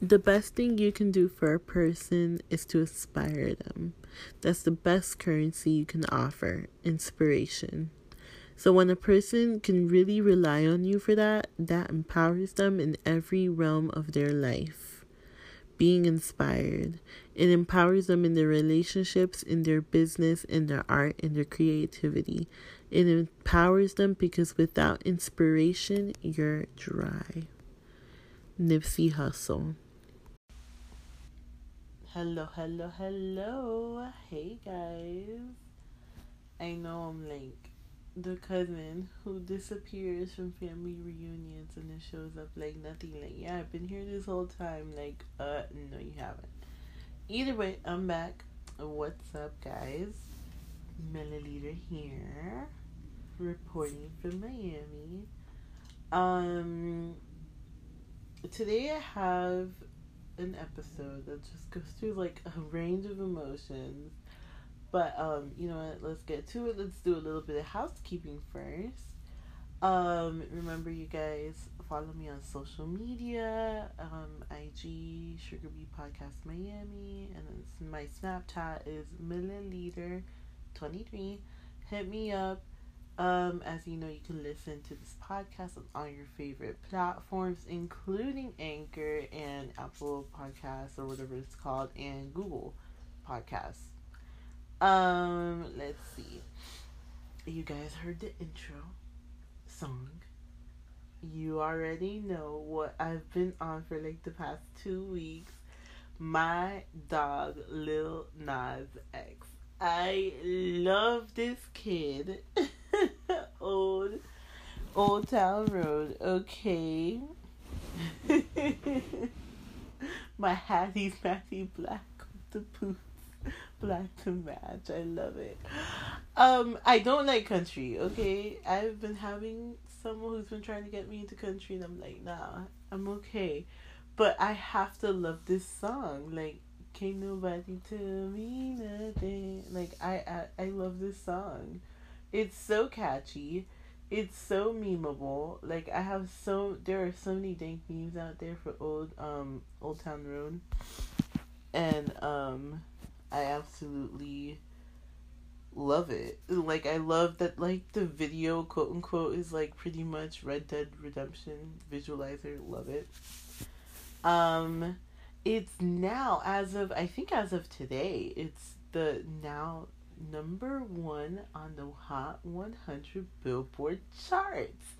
the best thing you can do for a person is to inspire them. That's the best currency you can offer inspiration. So, when a person can really rely on you for that, that empowers them in every realm of their life. Being inspired, it empowers them in their relationships, in their business, in their art, in their creativity. It empowers them because without inspiration, you're dry. Nipsey Hussle. Hello, hello, hello. Hey guys. I know I'm like the cousin who disappears from family reunions and then shows up like nothing. Like, yeah, I've been here this whole time. Like, uh, no, you haven't. Either way, I'm back. What's up, guys? Milliliter here, reporting from Miami. Um, today I have an episode that just goes through like a range of emotions. But um, you know what? Let's get to it. Let's do a little bit of housekeeping first. Um, remember you guys follow me on social media, um, IG Sugar Bee Podcast Miami, and then my Snapchat is milliliter twenty three. Hit me up. Um, as you know, you can listen to this podcast on your favorite platforms, including Anchor and Apple Podcasts or whatever it's called, and Google Podcasts. Um, let's see. You guys heard the intro song. You already know what I've been on for like the past two weeks. My dog, Lil Nas X. I love this kid. old Old Town Road, okay. My Hattie's Matty Black with the boots. Black to match. I love it. Um, I don't like country, okay? I've been having someone who's been trying to get me into country and I'm like, nah, I'm okay. But I have to love this song. Like, can't nobody tell me nothing. Like I, I I love this song. It's so catchy. It's so memeable. Like I have so there are so many dank memes out there for old um Old Town Road. And um I absolutely love it. Like I love that like the video quote unquote is like pretty much Red Dead Redemption visualizer. Love it. Um it's now as of I think as of today, it's the now number one on the Hot 100 Billboard charts.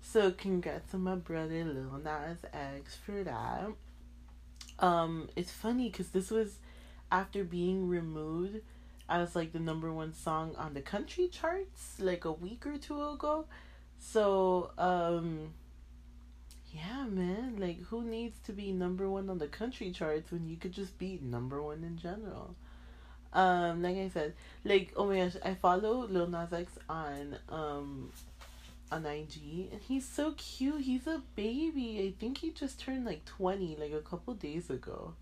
So congrats to my brother Lil Nas X for that. Um, it's funny because this was after being removed as like the number one song on the country charts like a week or two ago. So um yeah, man. Like, who needs to be number one on the country charts when you could just be number one in general? Um, like I said, like oh my gosh, I follow Lil Nas X on um on IG and he's so cute. He's a baby. I think he just turned like twenty like a couple days ago.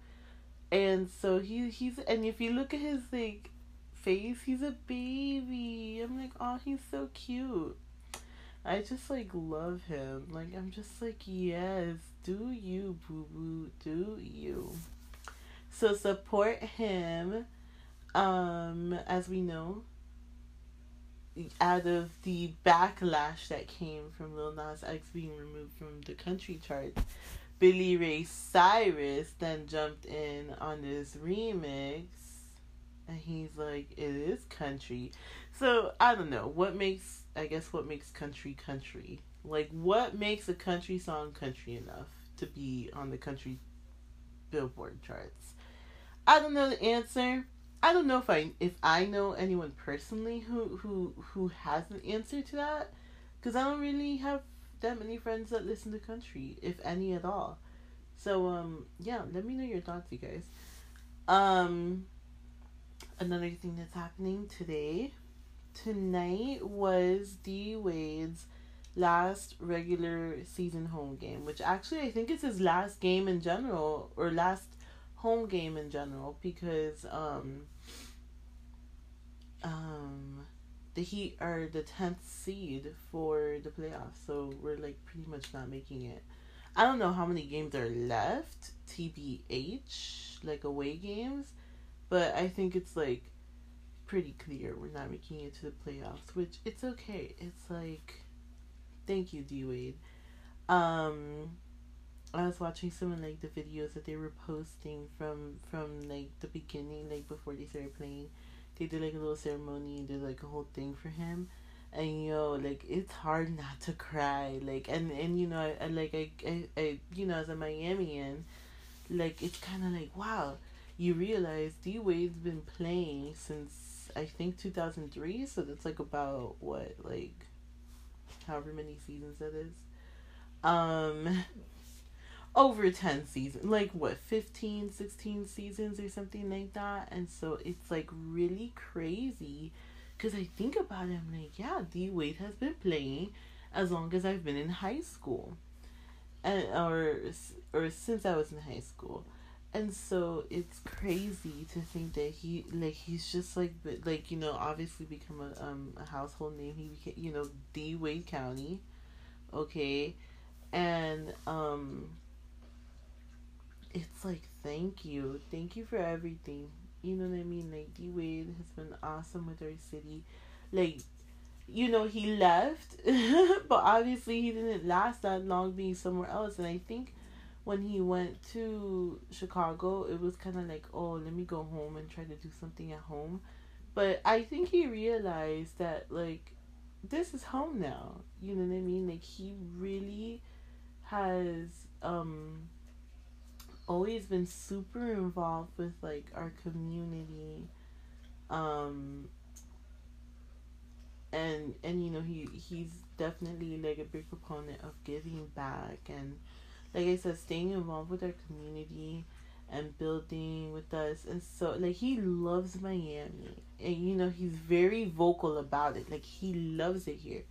And so he he's and if you look at his like face, he's a baby. I'm like, oh he's so cute. I just like love him. Like I'm just like yes, do you boo boo, do you. So support him. Um, as we know, out of the backlash that came from Lil Nas X being removed from the country charts, Billy Ray Cyrus then jumped in on this remix and he's like, it is country. So I don't know what makes I guess what makes country country. Like what makes a country song country enough to be on the country billboard charts? I don't know the answer. I don't know if I if I know anyone personally who who who has an answer to that cuz I don't really have that many friends that listen to country if any at all. So um yeah, let me know your thoughts you guys. Um another thing that's happening today tonight was D Wade's last regular season home game, which actually I think is his last game in general or last home game in general because um um the Heat are the tenth seed for the playoffs, so we're like pretty much not making it. I don't know how many games are left TBH, like away games, but I think it's like pretty clear we're not making it to the playoffs, which it's okay. It's like, thank you, D Wade. Um, I was watching some of like the videos that they were posting from from like the beginning, like before they started playing. They did like a little ceremony and did like a whole thing for him. And yo like it's hard not to cry. Like and and you know I, I like I, I, I you know as a miamian like it's kind of like wow you realize d wade's been playing since i think 2003 so that's like about what like however many seasons that is. Um over 10 seasons like what 15 16 seasons or something like that and so it's like really crazy because I think about it, I'm like, yeah, D Wade has been playing as long as I've been in high school, and or or since I was in high school, and so it's crazy to think that he like he's just like like you know obviously become a um a household name. He became you know D Wade County, okay, and um. It's like thank you, thank you for everything you know what I mean? Like D Wade has been awesome with our city. Like, you know, he left, but obviously he didn't last that long being somewhere else. And I think when he went to Chicago, it was kind of like, oh, let me go home and try to do something at home. But I think he realized that like this is home now. You know what I mean? Like he really has um always been super involved with like our community um and and you know he he's definitely like a big proponent of giving back and like I said staying involved with our community and building with us. And so like he loves Miami. And you know he's very vocal about it. Like he loves it here.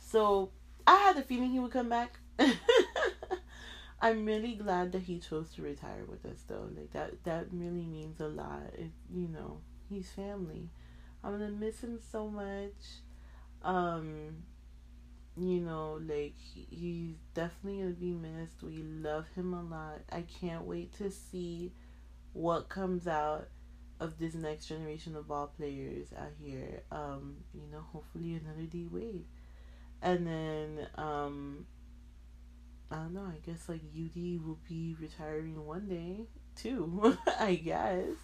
So I had a feeling he would come back I'm really glad that he chose to retire with us though. Like that that really means a lot. You know, he's family. I'm gonna miss him so much. Um you know, like he, he's definitely gonna be missed. We love him a lot. I can't wait to see what comes out of this next generation of ball players out here. Um, you know, hopefully another D Wade. And then um I don't know. I guess like UD will be retiring one day too. I guess.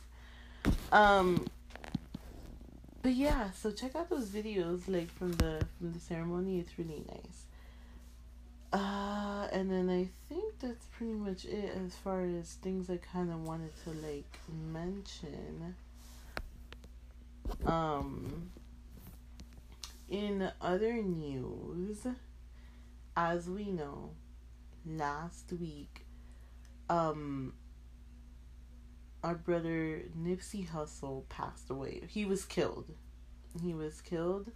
Um. But yeah, so check out those videos like from the from the ceremony. It's really nice. Uh, and then I think that's pretty much it as far as things I kind of wanted to like mention. Um. In other news, as we know, last week, um, our brother Nipsey Hussle passed away. He was killed. He was killed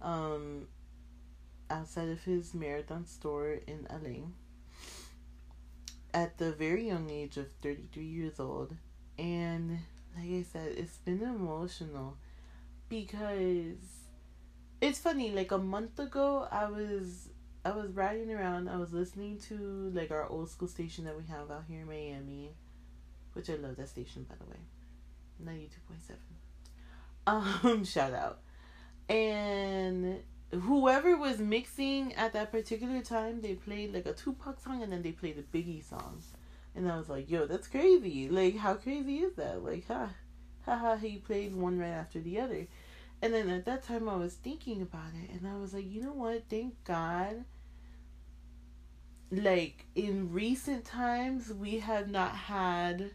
um, outside of his marathon store in LA at the very young age of 33 years old. And like I said, it's been emotional because it's funny. Like a month ago, I was I was riding around. I was listening to like our old school station that we have out here in Miami, which I love that station by the way, ninety two point seven. Um, shout out, and whoever was mixing at that particular time, they played like a Tupac song and then they played a Biggie song, and I was like, yo, that's crazy. Like, how crazy is that? Like, ha, ha, ha. He played one right after the other. And then at that time, I was thinking about it, and I was like, you know what? Thank God. Like in recent times, we have not had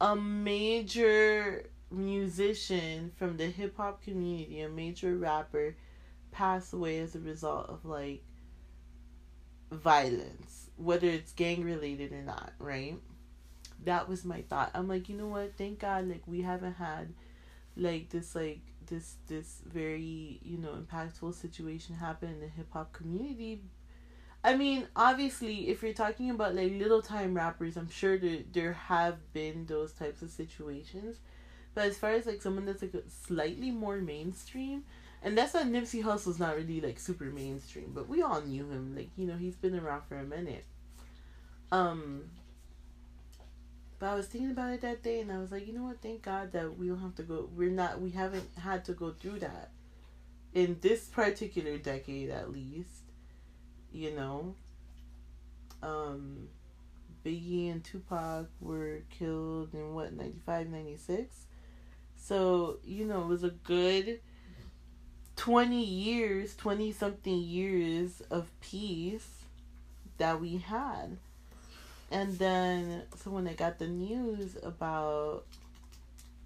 a major musician from the hip hop community, a major rapper, pass away as a result of like violence, whether it's gang related or not, right? That was my thought. I'm like, you know what? Thank God, like we haven't had like this like this this very you know impactful situation happen in the hip hop community. I mean, obviously, if you're talking about like little time rappers, I'm sure there there have been those types of situations. But as far as like someone that's like slightly more mainstream, and that's why Nipsey Hussle's not really like super mainstream, but we all knew him. Like you know, he's been around for a minute. Um. But I was thinking about it that day and I was like, you know what, thank God that we don't have to go we're not we haven't had to go through that. In this particular decade at least. You know. Um Biggie and Tupac were killed in what, 95, 96? So, you know, it was a good 20 years, 20 something years of peace that we had. And then so when I got the news about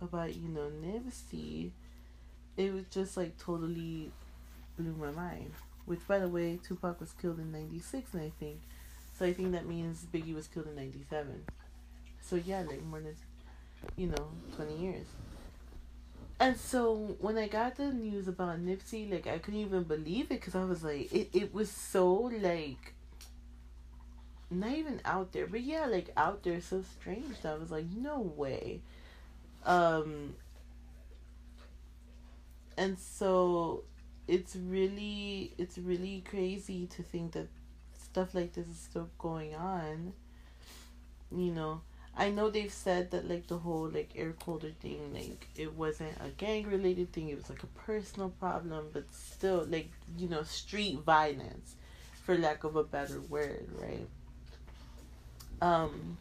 about, you know, Nipsey, it was just like totally blew my mind. Which by the way, Tupac was killed in ninety six and I think so I think that means Biggie was killed in ninety seven. So yeah, like more than you know, twenty years. And so when I got the news about Nipsey, like I couldn't even believe it because I was like, it, it was so like, not even out there, but yeah, like out there, so strange that I was like, no way. Um, and so it's really, it's really crazy to think that stuff like this is still going on. You know, I know they've said that like the whole like Eric Holder thing, like it wasn't a gang related thing, it was like a personal problem, but still like, you know, street violence for lack of a better word, right? Um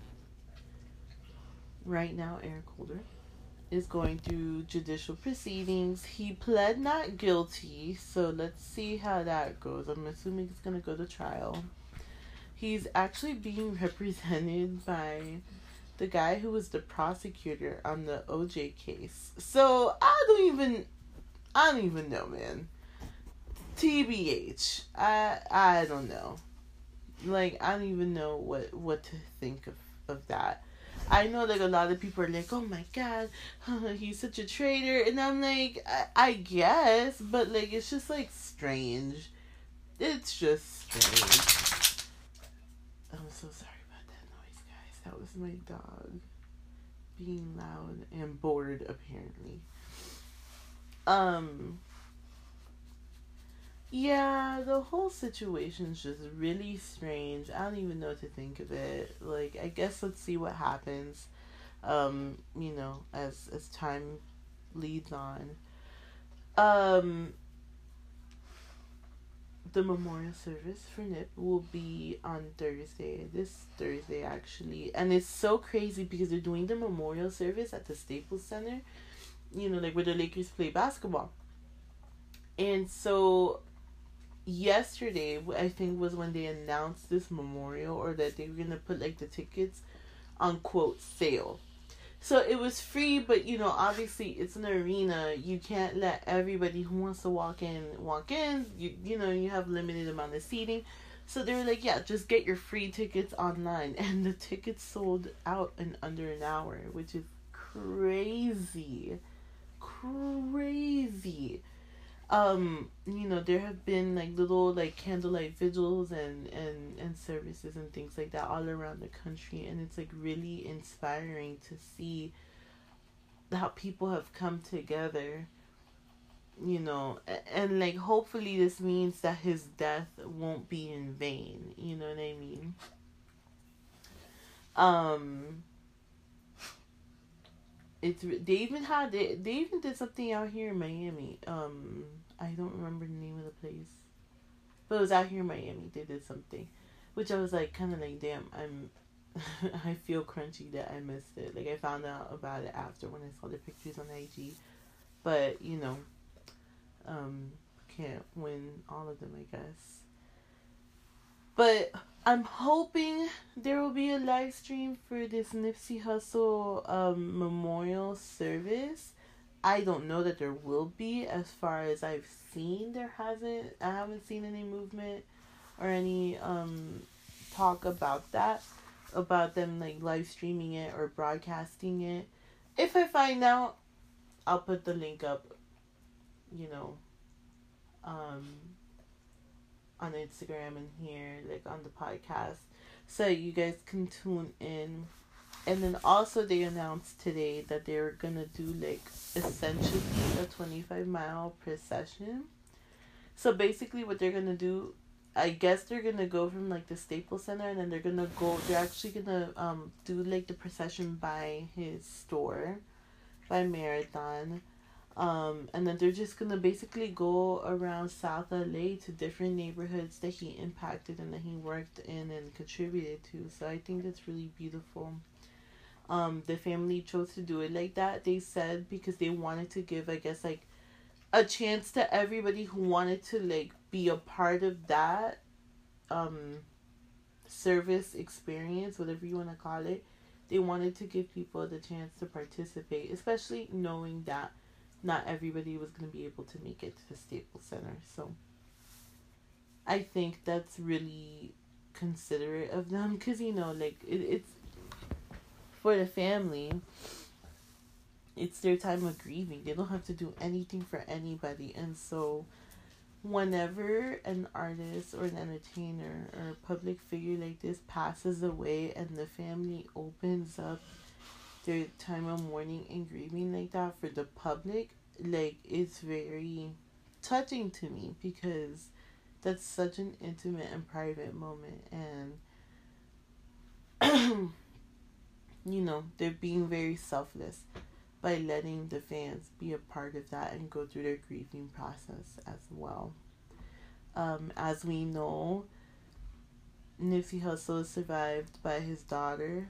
right now Eric Holder is going through judicial proceedings. He pled not guilty, so let's see how that goes. I'm assuming he's gonna go to trial. He's actually being represented by the guy who was the prosecutor on the OJ case. So I don't even I don't even know, man. TBH. I I don't know. Like I don't even know what what to think of of that. I know like a lot of people are like, "Oh my god, he's such a traitor," and I'm like, I, I guess, but like it's just like strange. It's just strange. I'm so sorry about that noise, guys. that was my dog being loud and bored apparently. Um yeah, the whole situation's just really strange. I don't even know what to think of it. Like I guess let's see what happens um, you know, as as time leads on. Um the memorial service for Nip will be on Thursday, this Thursday actually. And it's so crazy because they're doing the memorial service at the Staples Center, you know, like where the Lakers play basketball. And so yesterday, I think was when they announced this memorial or that they were to put like the tickets on quote sale so it was free, but you know, obviously it's an arena. You can't let everybody who wants to walk in walk in. You you know, you have limited amount of seating. So they were like, yeah, just get your free tickets online. And the tickets sold out in under an hour, which is crazy. Crazy um you know there have been like little like candlelight vigils and and and services and things like that all around the country and it's like really inspiring to see how people have come together you know and, and like hopefully this means that his death won't be in vain you know what i mean? Um it's they even had it. They even did something out here in Miami. Um, I don't remember the name of the place, but it was out here in Miami. They did something, which I was like, kind of like, damn, I'm. I feel crunchy that I missed it. Like I found out about it after when I saw the pictures on IG, but you know, um, can't win all of them, I guess. But I'm hoping there will be a live stream for this Nipsey Hussle um, memorial service. I don't know that there will be. As far as I've seen, there hasn't. I haven't seen any movement or any um, talk about that, about them like live streaming it or broadcasting it. If I find out, I'll put the link up. You know, um, on Instagram and here, like on the podcast, so you guys can tune in. And then also they announced today that they're gonna do like essentially a twenty five mile procession. So basically, what they're gonna do I guess they're gonna go from like the Staples Center and then they're gonna go. They're actually gonna um do like the procession by his store, by Marathon, um, and then they're just gonna basically go around South LA to different neighborhoods that he impacted and that he worked in and contributed to. So I think that's really beautiful. Um, the family chose to do it like that. They said because they wanted to give, I guess, like a chance to everybody who wanted to like be a part of that um service experience, whatever you want to call it. They wanted to give people the chance to participate, especially knowing that not everybody was going to be able to make it to the Staples Center. So I think that's really considerate of them because, you know, like it, it's for the family it's their time of grieving. They don't have to do anything for anybody. And so whenever an artist or an entertainer or a public figure like this passes away and the family opens up their time of mourning and grieving like that for the public, like it's very touching to me because that's such an intimate and private moment and you know, they're being very selfless by letting the fans be a part of that and go through their grieving process as well. Um, as we know, Nipsey Hussle is survived by his daughter,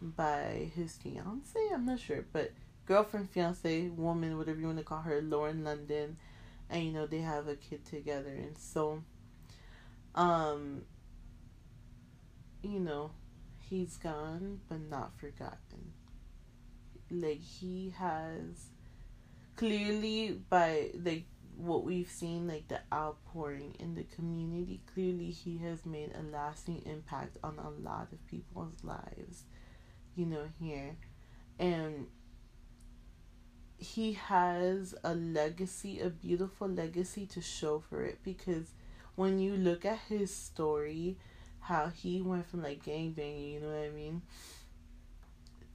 by his fiance, I'm not sure, but girlfriend, fiance, woman, whatever you want to call her, Lauren London, and you know they have a kid together, and so, um, you know, he's gone but not forgotten. Like he has clearly by like what we've seen like the outpouring in the community clearly he has made a lasting impact on a lot of people's lives you know here. And he has a legacy a beautiful legacy to show for it because when you look at his story how he went from like gang banging you know what i mean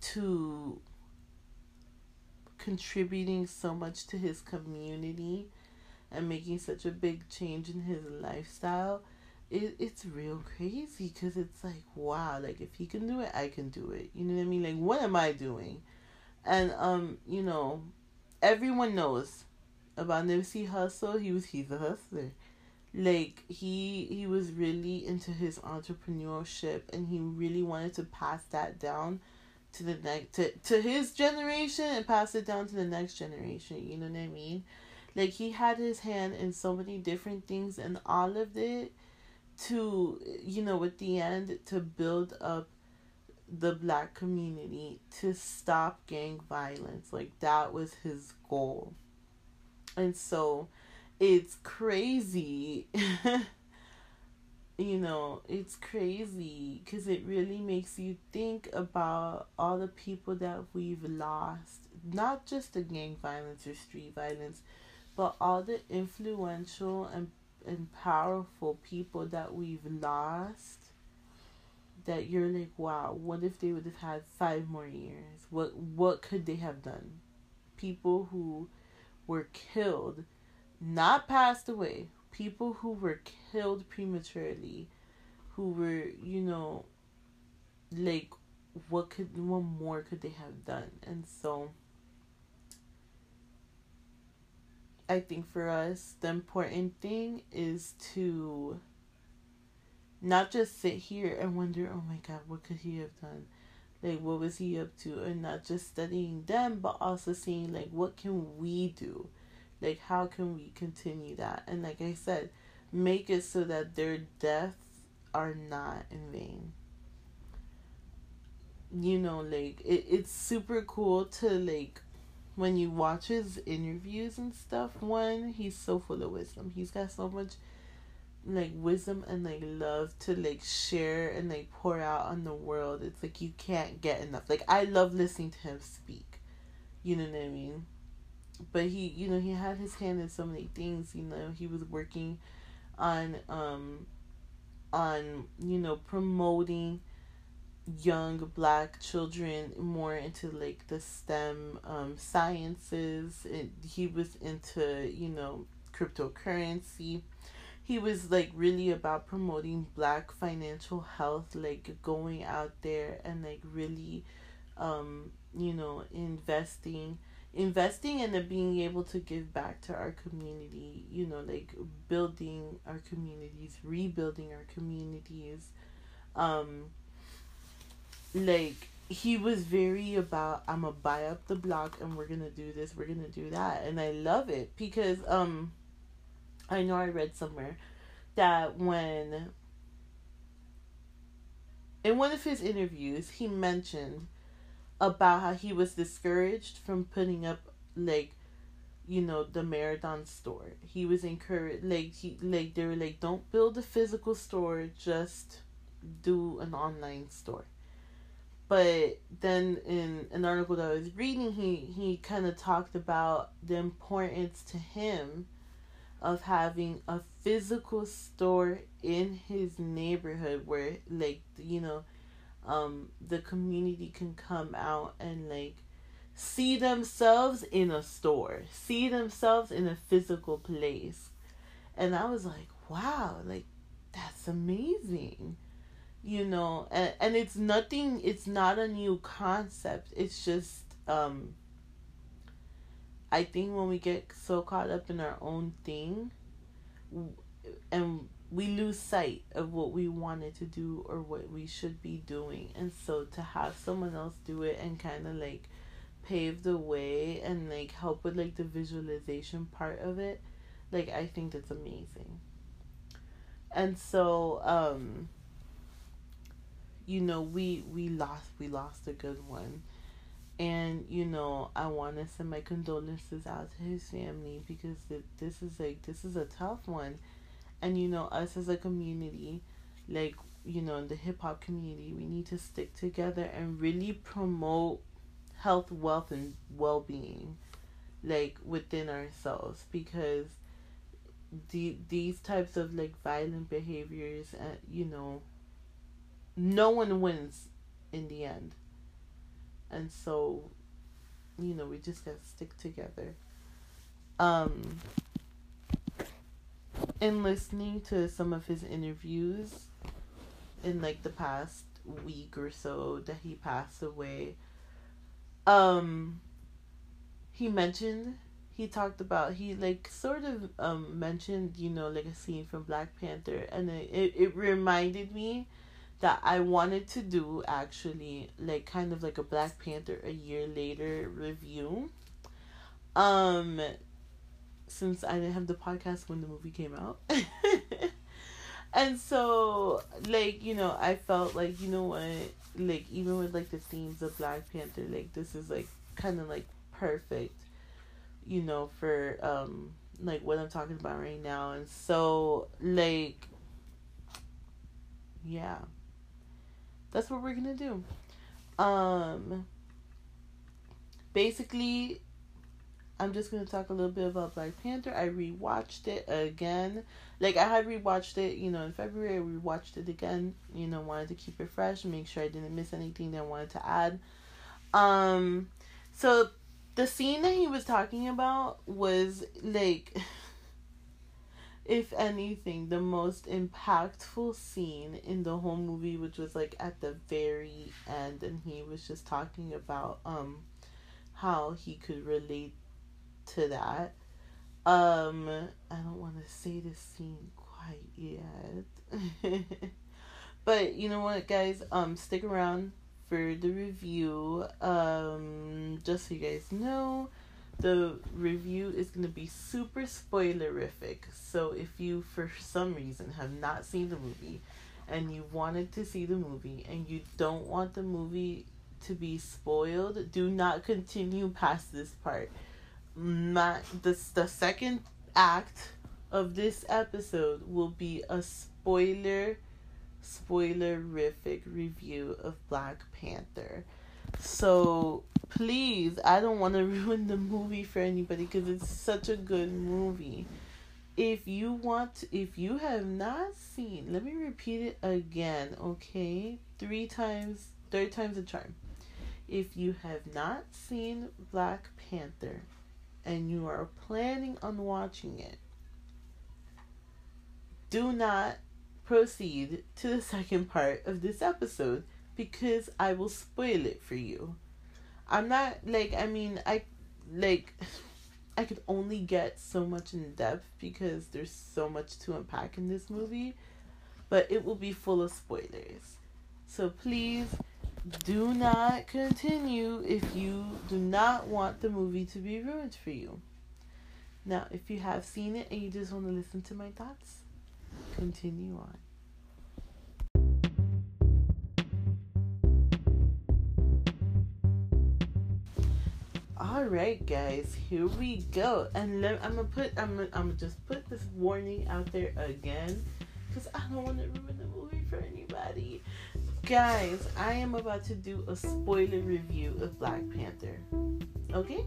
to contributing so much to his community and making such a big change in his lifestyle it, it's real crazy because it's like wow like if he can do it i can do it. You know what i mean? Like what am i doing? And um you know everyone knows about Nipsey Hussle. He was he's a hustler. Like he he was really into his entrepreneurship and he really wanted to pass that down to the next to, to his generation and pass it down to the next generation. You know what i mean? Like he had his hand in so many different things and all of it to you know at the end to build up the black community to stop gang violence. Like that was his goal. And so it's crazy you know, it's crazy because it really makes you think about all the people that we've lost, not just the gang violence or street violence, but all the influential and, and powerful people that we've lost. That you're like, wow, what if they would have had five more years? What what could they have done? People who were killed, not passed away, people who were killed prematurely, who were, you know, like what could what more could they have done? And so I think for us the important thing is to not just sit here and wonder, oh my god, what could he have done? Like what was he up to? And not just studying them but also seeing like what can we do? Like, how can we continue that? And like I said, make it so that their deaths are not in vain. You know, like, it, it's super cool to, like, when you watch his interviews and stuff, one, he's so full of wisdom. He's got so much like wisdom and like love to like share and like pour out on the world. It's like you can't get enough. Like I love listening to him speak. You know what I mean? but he you know he had his hand in so many things you know he was working on um on you know promoting young black children more into like the STEM um, sciences. And he was into you know cryptocurrency. he was like really about promoting black financial health like going out there and like really um you know investing investing and then being able to give back to our community you know like building our communities rebuilding our communities um like he was very about i'm gonna buy up the block and we're gonna do this we're gonna do that. And i love it because um I know I read somewhere that when in one of his interviews he mentioned about how he was discouraged from putting up like you know the marathon store. He was encouraged like he like they were like don't build a physical store just do an online store but then in an article that i was reading he he kind of talked about the importance to him of having a physical store in his neighborhood where like you know um the community can come out and like see themselves in a store see themselves in a physical place. And i was like wow like that's amazing you know and, and it's nothing it's not a new concept it's just um I think when we get so caught up in our own thing and we lose sight of what we wanted to do or what we should be doing. And so to have someone else do it and kind of like pave the way and like help with like the visualization part of it, like I think that's amazing. And so um you know, we we lost we lost a good one. And you know i want to send my condolences out to his family because this is like this is a tough one. And you know us as a community like you know in the hip-hop community we need to stick together and really promote health wealth and well-being like within ourselves because the these types of like violent behaviors uh, you know no one wins in the end. And so you know we just gotta stick together. Um in listening to some of his interviews in like the past week or so that he passed away um he mentioned he talked about he like sort of um mentioned you know like a scene from black panther. And it, it, it reminded me that I wanted to do actually like kind of like a Black Panther a year later review. Um since I didn't have the podcast when the movie came out. and so like, you know, I felt like, you know what, like even with like the themes of Black Panther, like this is like kind of like perfect, you know, for um like what I'm talking about right now. And so like yeah that's what we're gonna do. Um, basically, I'm just gonna talk a little bit about Black Panther. I rewatched it again. Like I had rewatched it, you know, in February. I rewatched it again. You know, wanted to keep it fresh, make sure I didn't miss anything that I wanted to add. Um, so the scene that he was talking about was like if anything, the most impactful scene in the whole movie, which was like at the very end, and he was just talking about um how he could relate to that. Um, I don't want to say the scene quite yet, but you know what, guys? Um, stick around for the review. Um, just so you guys know the review is going to be super spoilerific. So if you, for some reason, have not seen the movie and you wanted to see the movie and you don't want the movie to be spoiled, do not continue past this part. My, this, the second act of this episode will be a spoiler spoilerific review of Black Panther. So please, I don't want to ruin the movie for anybody because it's such a good movie. If you want, if you have not seen, let me repeat it again, okay? Three times, third time's a charm. If you have not seen Black Panther and you are planning on watching it, do not proceed to the second part of this episode because I will spoil it for you. I'm not like I mean I like I could only get so much in depth because there's so much to unpack in this movie, but it will be full of spoilers. So please do not continue if you do not want the movie to be ruined for you. Now, if you have seen it and you just want to listen to my thoughts, continue on. All right, guys, here we go. And let, I'm gonna put, I'm gonna, I'm gonna just put this warning out there again, because I don't want to ruin the movie for anybody. Guys, I am about to do a spoiler review of Black Panther. Okay?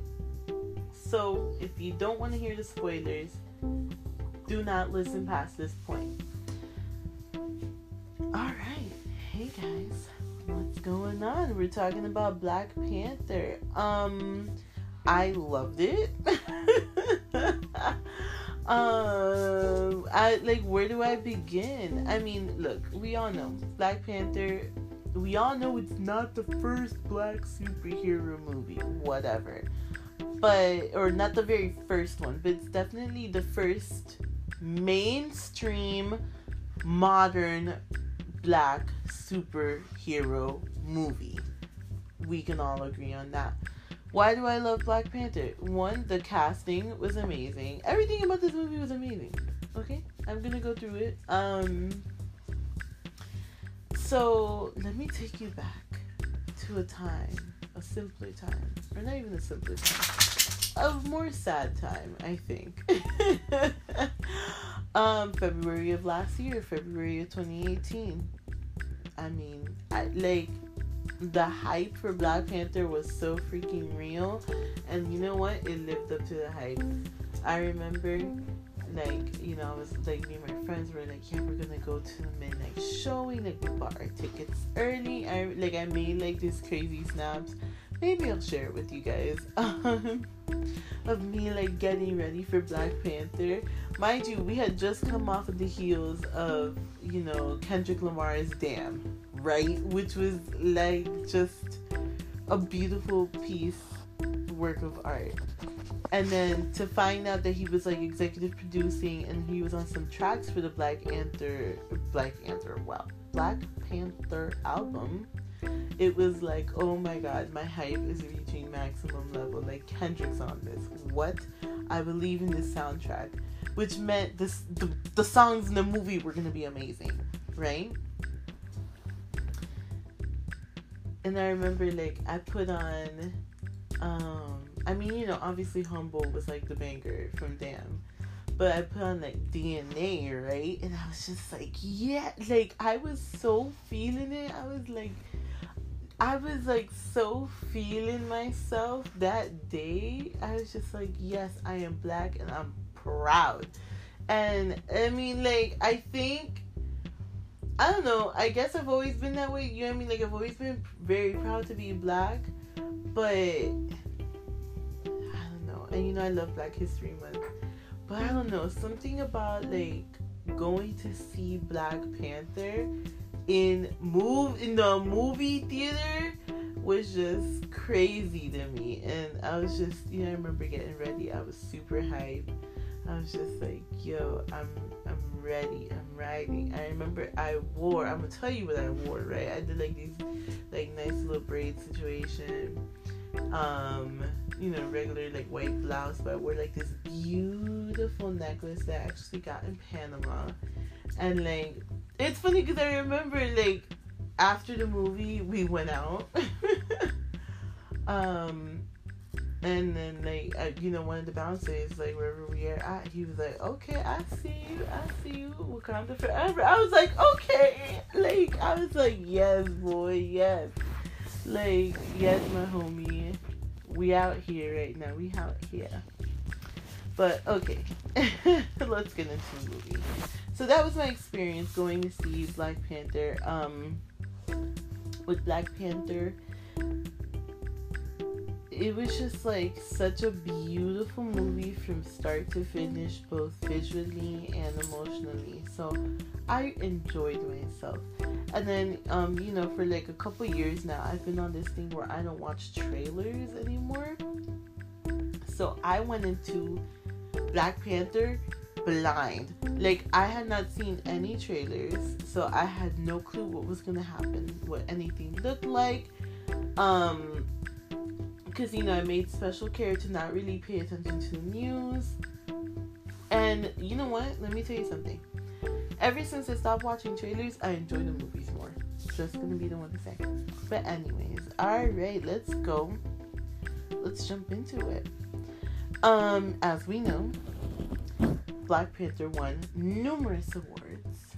So, if you don't want to hear the spoilers, do not listen past this point. Alright, hey guys, what's going on? We're talking about Black Panther. Um, I loved it. Um, I like where do I begin? I mean, look, we all know Black Panther. We all know it's not the first black superhero movie, whatever. But or not the very first one, but it's definitely the first mainstream modern black superhero movie. We can all agree on that. Why do I love Black Panther? One, the casting was amazing. Everything about this movie was amazing. Okay, I'm gonna go through it. Um, so let me take you back to a time, a simpler time, or not even a simpler time, a more sad time, I think. um, February of last year, February of 2018. I mean, I like the hype for Black Panther was so freaking real, and you know what? It lived up to the hype. I remember, like, you know, I was like, me and my friends were like, yeah, we're gonna go to the midnight showing. Like, we bought our tickets early. I like, I made like these crazy snaps. Maybe I'll share it with you guys. Um, Of me like getting ready for Black Panther. Mind you, we had just come off of the heels of, you know, Kendrick Lamar's Damn right? Which was like just a beautiful piece work of art. And then to find out that he was like executive producing and he was on some tracks for the Black Panther Black Panther well Black Panther album, it was like, oh my god, my hype is reaching maximum level. Like Kendrick's on this. What? I believe in this soundtrack. Which meant this the, the songs in the movie were gonna be amazing, right? and I remember like I put on um I mean, you know, obviously Humble was like the banger from Damn. But I put on like DNA, right? And I was just like, yeah, like I was so feeling it. I was like I was like so feeling myself that day. I was just like, yes, I am black and I'm proud. And I mean, like, I think I don't know. I guess I've always been that way. You know what I mean? Like I've always been very proud to be black, but I don't know. And you know I love Black History Month, but I don't know something about like going to see Black Panther in move in the movie theater was just crazy to me. And I was just you know I remember getting ready. I was super hyped. I was just like, yo, I'm I'm ready. I'm riding. I remember I wore. I'm gonna tell you what I wore. Right. I did like these like nice little braid situation. Um, you know, regular like white blouse, but I wore like this beautiful necklace that I actually got in Panama. And like, it's funny because I remember like after the movie we went out. um and then like uh, you know one of the bouncers like wherever we are at, he was like, "Okay, I see you, I see you, Wakanda forever." I was like, "Okay," like I was like, "Yes, boy, yes." Like yes, my homie, we out here right now. We out here. But okay, let's get into the movie. So that was my experience going to see Black Panther. Um, with Black Panther it was just like such a beautiful movie from start to finish, both visually and emotionally. So I enjoyed myself. And then, um, you know, for like a couple years now, I've been on this thing where I don't watch trailers anymore. So I went into Black Panther blind. Like I had not seen any trailers, so I had no clue what was gonna happen, what anything looked like. Um, because you know I made special care to not really pay attention to the news. And you know what? Let me tell you something. Ever since I stopped watching trailers, I enjoy the movies more. Just gonna be the one to say. But anyways, all right, let's go. Let's jump into it. Um, as we know, Black Panther won numerous awards,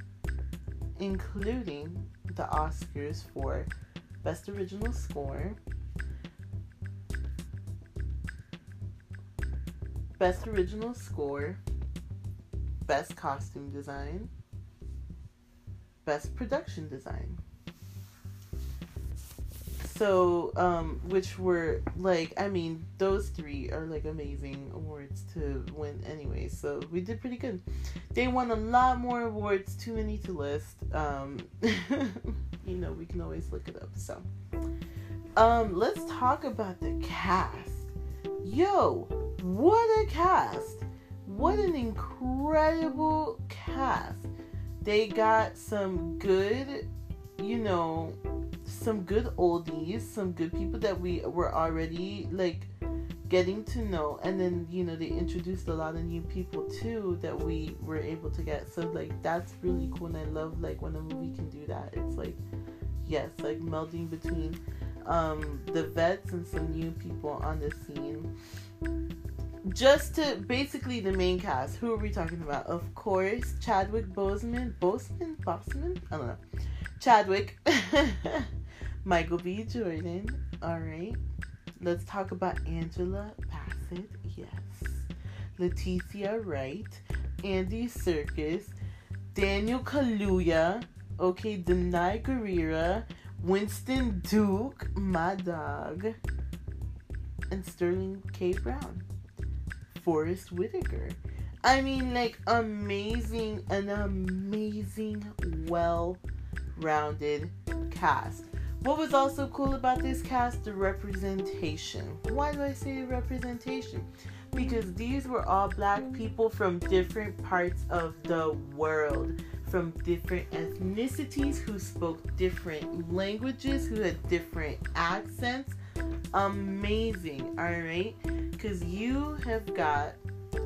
including the Oscars for Best Original Score, Best Original Score, Best Costume Design, Best Production Design. So, um, which were like, I mean, those three are like amazing awards to win anyway. So we did pretty good. They won a lot more awards, too many to list. Um, you know, we can always look it up. So, um, let's talk about the cast. Yo, what a cast! What an incredible cast. They got some good, you know, some good oldies, some good people that we were already like getting to know. And then you know they introduced a lot of new people too that we were able to get. So like that's really cool. And i love like when a movie can do that. It's like yes like melding between um the vets and some new people on the scene. Just to basically the main cast. Who are we talking about? Of course chadwick boseman boseman? Boseman? I don't know. Chadwick Michael B. Jordan. All right. Let's talk about Angela Bassett. Yes. Letitia Wright. Andy Serkis. Daniel Kaluuya. Okay. Danai Gurira. Winston Duke. My dog. And Sterling K. Brown. Forest Whitaker. I mean, like, amazing, an amazing, well rounded cast. What was also cool about this cast? The representation. Why do I say representation? Because these were all black people from different parts of the world, from different ethnicities who spoke different languages, who had different accents. Amazing, alright? Because you have got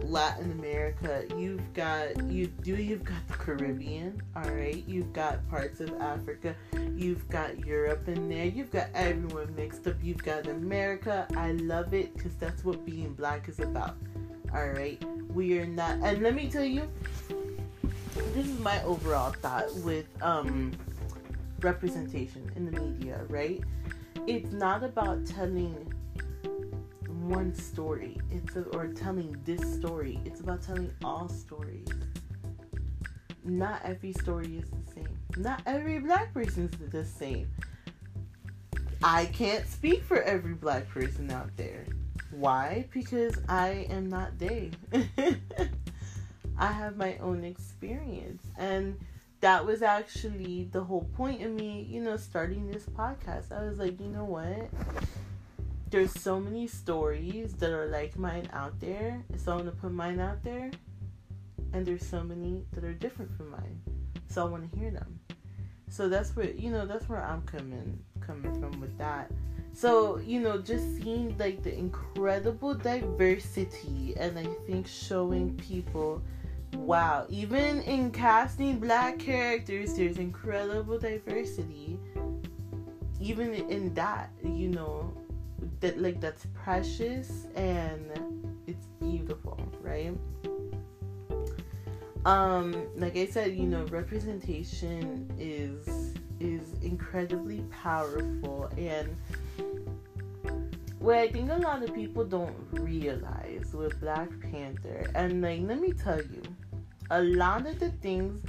Latin America, you've got you do you've got the Caribbean, all right? You've got parts of Africa, you've got Europe in there, you've got everyone mixed up. You've got America. I love it cuz that's what being black is about. All right? We are not and let me tell you this is my overall thought with um representation in the media, right? It's not about telling one story. It's a, or telling this story. It's about telling all stories. Not every story is the same. Not every black person is the same. I can't speak for every black person out there. Why? Because I am not they. I have my own experience. And that was actually the whole point of me, you know, starting this podcast. I was like, you know what? There's so many stories that are like mine out there, so I want to put mine out there. And there's so many that are different from mine, so I want to hear them. So that's where you know that's where I'm coming coming from with that. So you know, just seeing like the incredible diversity, and I think showing people wow, even in casting black characters, there's incredible diversity. Even in that, you know, that like that's precious and it's beautiful, right? Um, like I said, you know, representation is is incredibly powerful and what I think a lot of people don't realize with Black Panther, and like let me tell you, a lot of the things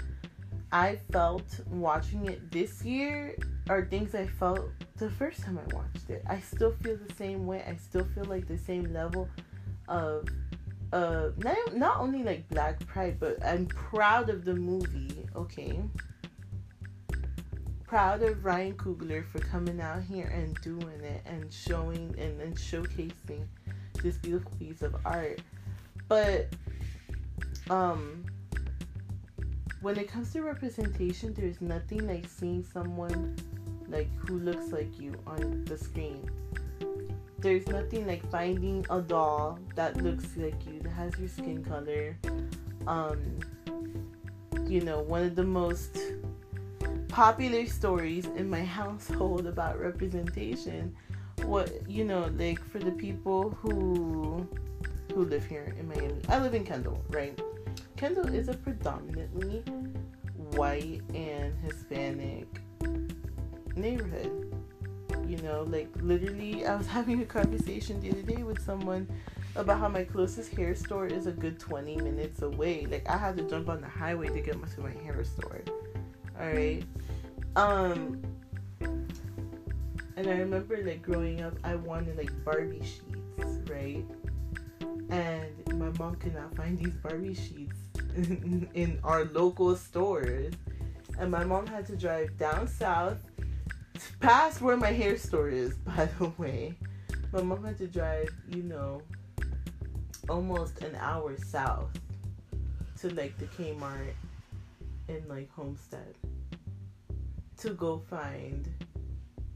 I felt watching it this year are things I felt the first time I watched it. I still feel the same way. I still feel like the same level of uh not not only like black pride, but I'm proud of the movie, okay? Proud of Ryan Coogler for coming out here and doing it and showing and, and showcasing this beautiful piece of art. But um when it comes to representation, there's nothing like seeing someone like who looks like you on the screen. There's nothing like finding a doll that looks like you, that has your skin color. Um, you know, one of the most popular stories in my household about representation. What you know, like for the people who who live here in Miami. I live in Kendall, right? Kendall is a predominantly white and Hispanic neighborhood. You know, like literally, I was having a conversation the other day with someone about how my closest hair store is a good 20 minutes away. Like, I had to jump on the highway to get to my hair store. Alright? Um, and I remember, like, growing up, I wanted, like, Barbie sheets, right? And my mom could not find these Barbie sheets in, in our local stores. And my mom had to drive down south past where my hair store is, by the way. My mom had to drive, you know, almost an hour south to like the Kmart in like Homestead to go find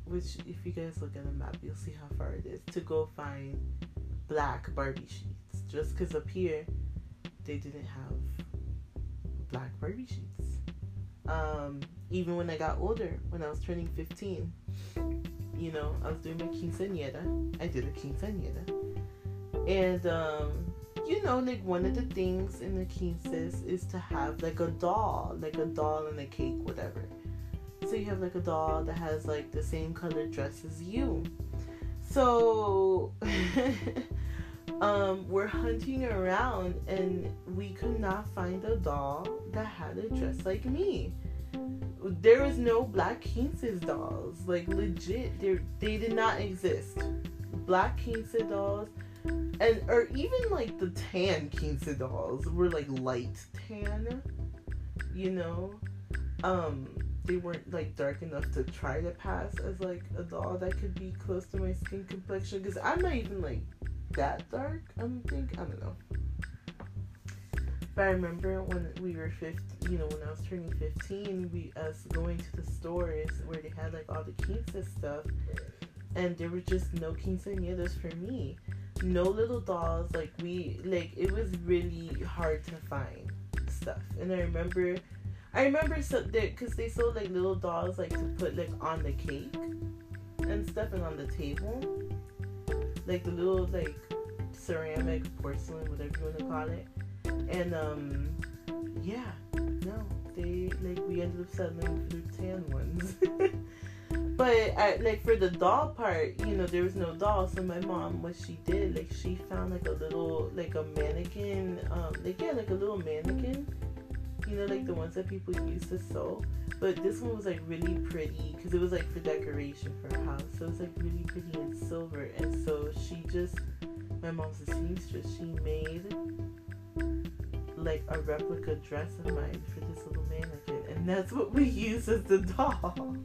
which if you guys look at the map you'll see how far it is to go find black Barbie sheets just because up here they didn't have black Barbie sheets um, even when I got older, when I was turning 15, you know, I was doing my quinceañera. I did a quinceañera. And, um, you know, like one of the things in the quinces is to have like a doll, like a doll and a cake, whatever. So you have like a doll that has like the same color dress as you. So um, we're hunting around and we could not find a doll that had a dress like me. There was no black Quinces dolls. Like legit, they they did not exist. Black Quince dolls and or even like the tan Quince dolls were like light tan. You know? Um they weren't like dark enough to try to pass as like a doll that could be close to my skin complexion because I'm not even like that dark. I don't think. I don't know. But I remember when we were 15, you know, when I was turning 15, we us going to the stores where they had like all the quince stuff, and there were just no quinceañeras for me. No little dolls. Like we, like it was really hard to find stuff. And I remember, I remember because they sold like little dolls like to put like on the cake and stuff and on the table like the little like ceramic porcelain, whatever you want to call it. And um, yeah, no, they like we ended up selling the tan ones. but I, like for the doll part, you know, there was no doll. So my mom, what she did, like she found like a little like a mannequin, um, like yeah, like a little mannequin. You know, like the ones that people use to sew but this one was like really pretty because it was like for decoration for a house. So it was like really pretty and silver. And so she just, my mom's a seamstress. She made like a replica dress of mine for this little mannequin. And that's what we use as the doll.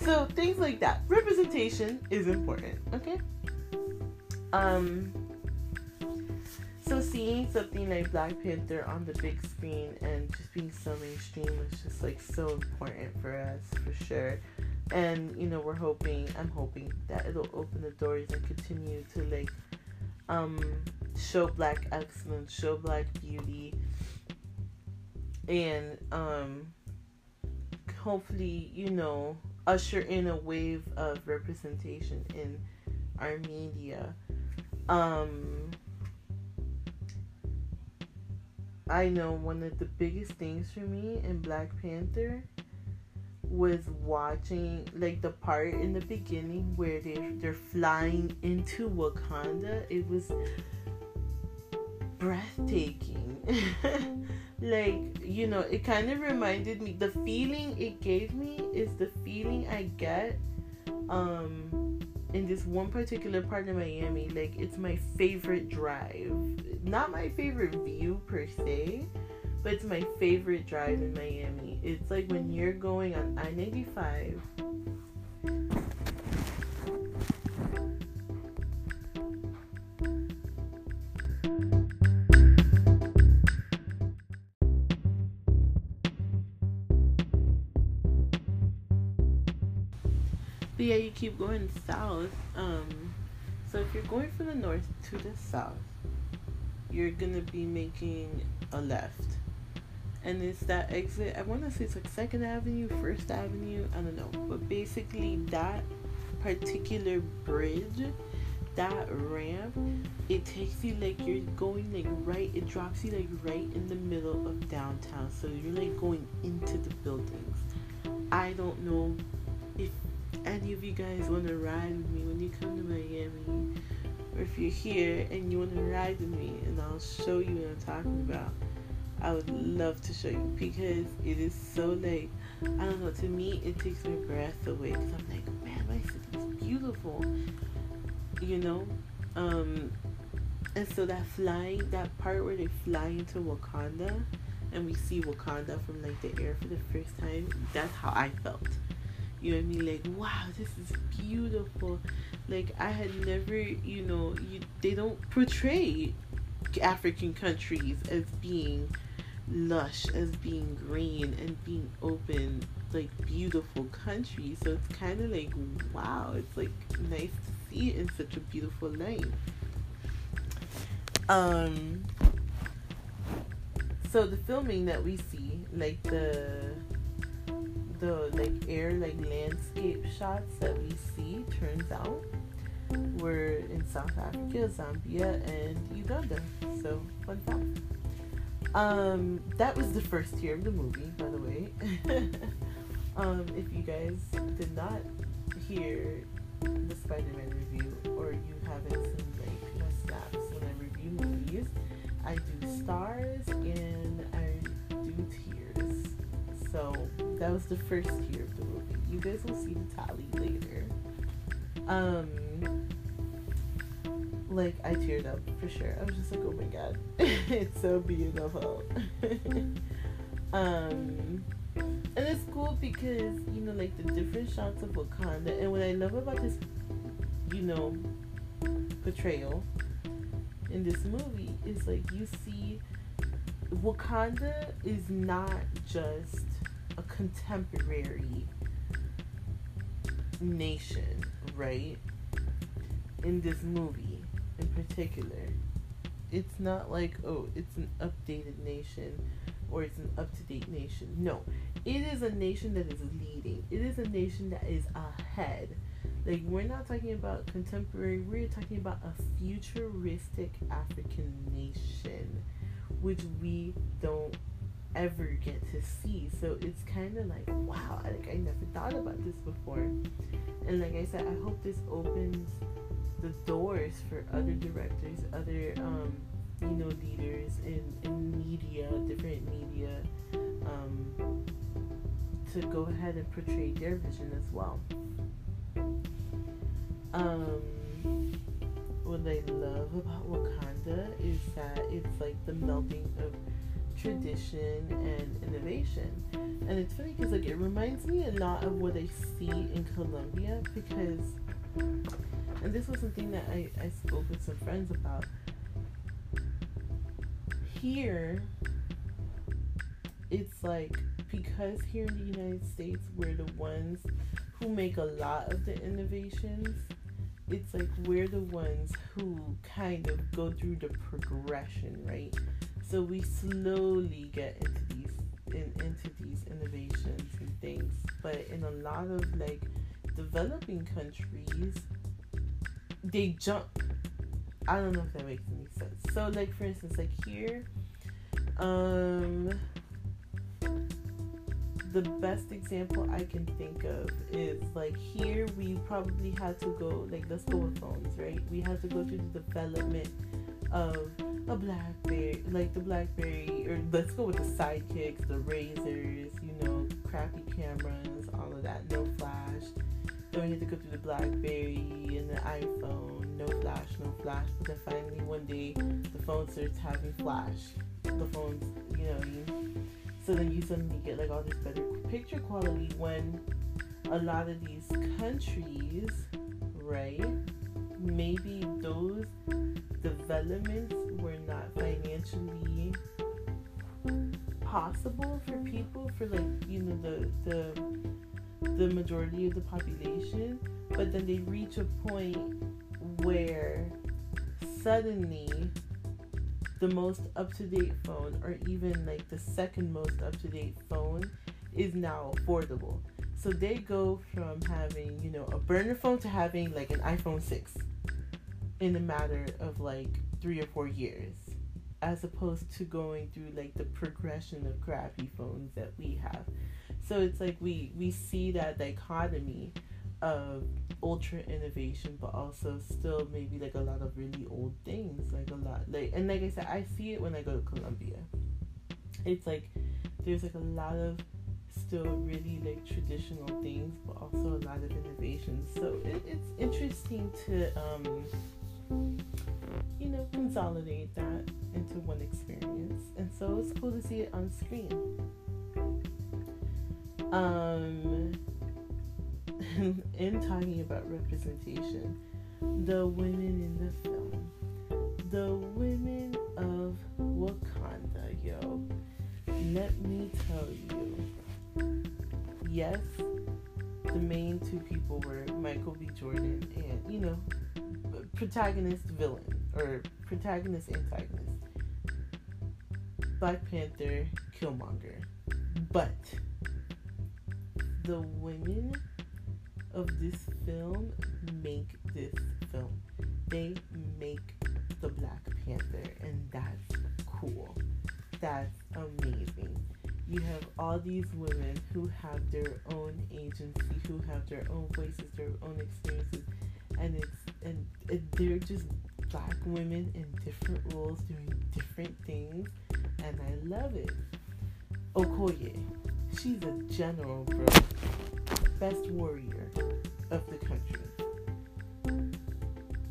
So things like that. Representation is important. Okay. Um so seeing something like Black Panther on the big screen and just being so mainstream was just like so important for us for sure. And you know, we're hoping I'm hoping that it'll open the doors and continue to like um show black excellence, show black beauty and um hopefully, you know, usher in a wave of representation in our media. Um I know one of the biggest things for me in Black Panther was watching like the part in the beginning where they they're flying into Wakanda. It was breathtaking. like, you know, it kind of reminded me the feeling it gave me is the feeling I get Um, in this one particular part of Miami, like it's my favorite drive. Not my favorite view per se, but it's my favorite drive in Miami. It's like when you're going on I 95. Yeah, you keep going south. Um, so if you're going from the north to the south, you're gonna be making a left and it's that exit. I want to say it's like Second Avenue, First Avenue. I don't know, but basically that particular bridge, that ramp, it takes you like you're going like right. It drops you like right in the middle of downtown, so you're like going into the buildings. I don't know if any of you guys want to ride with me when you come to Miami, or if you're here and you want to ride with me, and I'll show you what I'm talking about I would love to show you because it is so like I don't know. To me, it takes my breath away because I'm like, man, my city's beautiful, you know. Um, and so that flying, that part where they fly into Wakanda, and we see Wakanda from like the air for the first time. That's how I felt. You know what I mean? Like, wow, this is beautiful. Like I had never, you know, you they don't portray African countries as being lush as being green and being open like beautiful countries. so it's kind of like wow it's like nice to see it in such a beautiful light um so the filming that we see like the the like air like landscape shots that we see turns out were in South Africa, Zambia, and Uganda. So fun fact. Um, that was the first tier of the movie, by the way. um, if you guys did not hear the Spider-Man review, or you haven't seen like my snaps when I review movies, I do stars and. So that was the first tier of the movie. You guys will see the tally later. Um like I teared up for sure. I was just like, oh my god, it's so beautiful. um, and it's cool because you know, like the different shots of Wakanda, and what I love about this, you know, portrayal in this movie is like you see Wakanda is not just contemporary nation, right? In this movie in particular. It's not like, oh, it's an updated nation or it's an up to date nation. No, it is a nation that is leading, it is a nation that is ahead. Like, we're not talking about contemporary, we're talking about a futuristic African nation, which we don't ever get to see. So it's kind of like, wow, like I never thought about this before. And like I said, I hope this opens the doors for other directors, other um, you know leaders in, in media, different media, um, to go ahead and portray their vision as well. Um, what I love about Wakanda is that it's like the melding of tradition and innovation. And it's funny because like it reminds me a lot of what I see in Colombia because and this was something that I, I spoke with some friends about. Here, it's like because here in the United States, we're the ones who make a lot of the innovations. It's like we're the ones who kind of go through the progression, right? So we slowly get into these in, into these innovations and things. But in a lot of like developing countries, they jump. I don't know if that makes any sense. So, like for instance, like here, um, the best example I can think of is like here we probably had to go like let's go with phones, right? We had to go through the development of a BlackBerry, like the BlackBerry, or let's go with the sidekicks, the Razrs, you know, crappy cameras, all of that, no flash Then we had to go through the BlackBerry and the iPhone, no flash, no flash. But then finally one day the phone starts having flash. The phones, you know, so then you suddenly get like all this better picture quality when a lot of these countries, right? Maybe those developments were not financially possible for people for like you know the the the majority of the population but then they reach a point where suddenly the most up-to-date phone or even like the second most up-to-date phone is now affordable so they go from having you know a burner phone to having like an iphone 6 in a matter of like three or four years as opposed to going through like the progression of crappy phones that we have. So it's like we we see that dichotomy of ultra innovation but also still maybe like a lot of really old things like a lot like and like I said I see it when I go to Colombia. It's like there's like a lot of still really like traditional things but also a lot of innovation. So it, it's interesting to um you know consolidate that into one experience. And so it's cool to see it on screen. Um, in talking about representation, the women in the film, the women of Wakanda, yo, let me tell you, yes, the main two people were Michael B. Jordan and, you know, protagonist villain or protagonist antagonist. Black Panther, Killmonger. But the women of this film make this film. They make the Black Panther, and that's cool. That's amazing. You have all these women who have their own agency, who have their own voices, their own experiences, and it's and, they're just black women in different roles doing different things and I love it. Okoye, she's a general, bro. Best warrior of the country.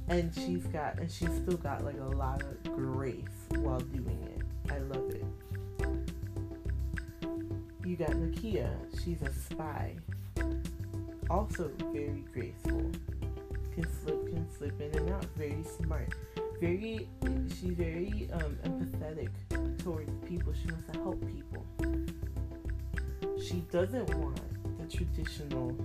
And she's got, and she's still got like a lot of grace while doing it. I love it. You got Nakia, she's a spy. Also very graceful. Can slip, can slip in and out. Very smart. Very, she's very um, empathetic towards people. She wants to help people. She doesn't want the traditional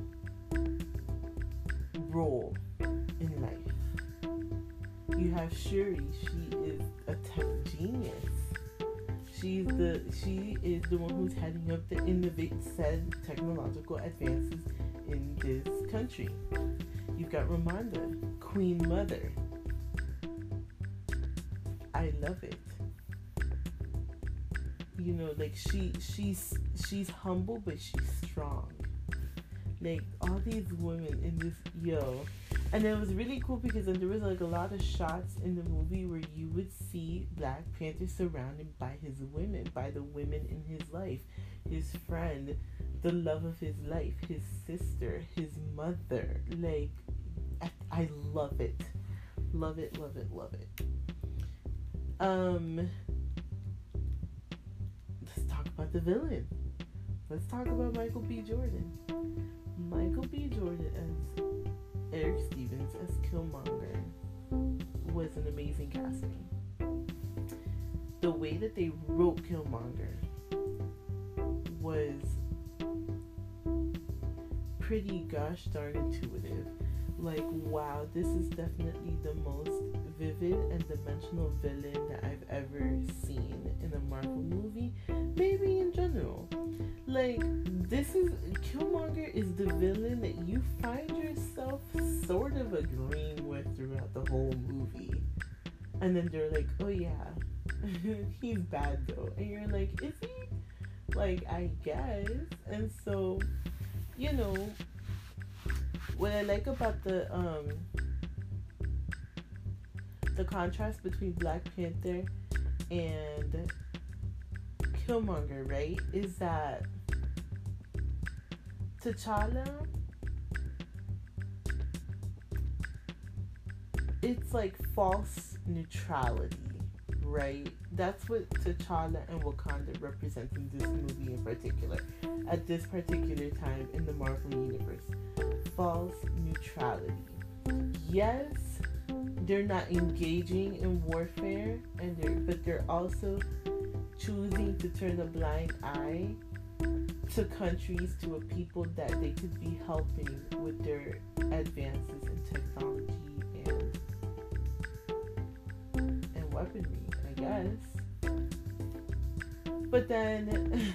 role in life. You have Shuri. She is a tech genius. She's the she is the one who's heading up the innovate said technological advances in this country. You've got Ramonda, Queen Mother. I love it you know like she she's she's humble but she's strong like all these women in this yo and it was really cool because there was like a lot of shots in the movie where you would see black panther surrounded by his women by the women in his life his friend the love of his life his sister his mother like i, I love it love it love it love it um let's talk about the villain. Let's talk about Michael B. Jordan. Michael B. Jordan as Erik Stevens as Killmonger was an amazing casting. The way that they wrote Killmonger was pretty gosh darn intuitive. Like, wow, this is definitely the most vivid and dimensional villain that I've ever seen in a Marvel movie maybe in general. Like, this is Killmonger is the villain that you find yourself sort of agreeing with throughout the whole movie. And then they're like, oh yeah, he's bad though. And you're like, is he? Like, I guess. And so, you know, what I like about the um the contrast between Black Panther and Killmonger, right, is that T'Challa it's like false neutrality right? That's what T'Challa and Wakanda represent in this movie in particular, at this particular time in the Marvel Universe. False neutrality. Yes, they're not engaging in warfare, and they're but they're also choosing to turn a blind eye to countries to a people that they could be helping with their advances in technology and and weaponry, guess. But then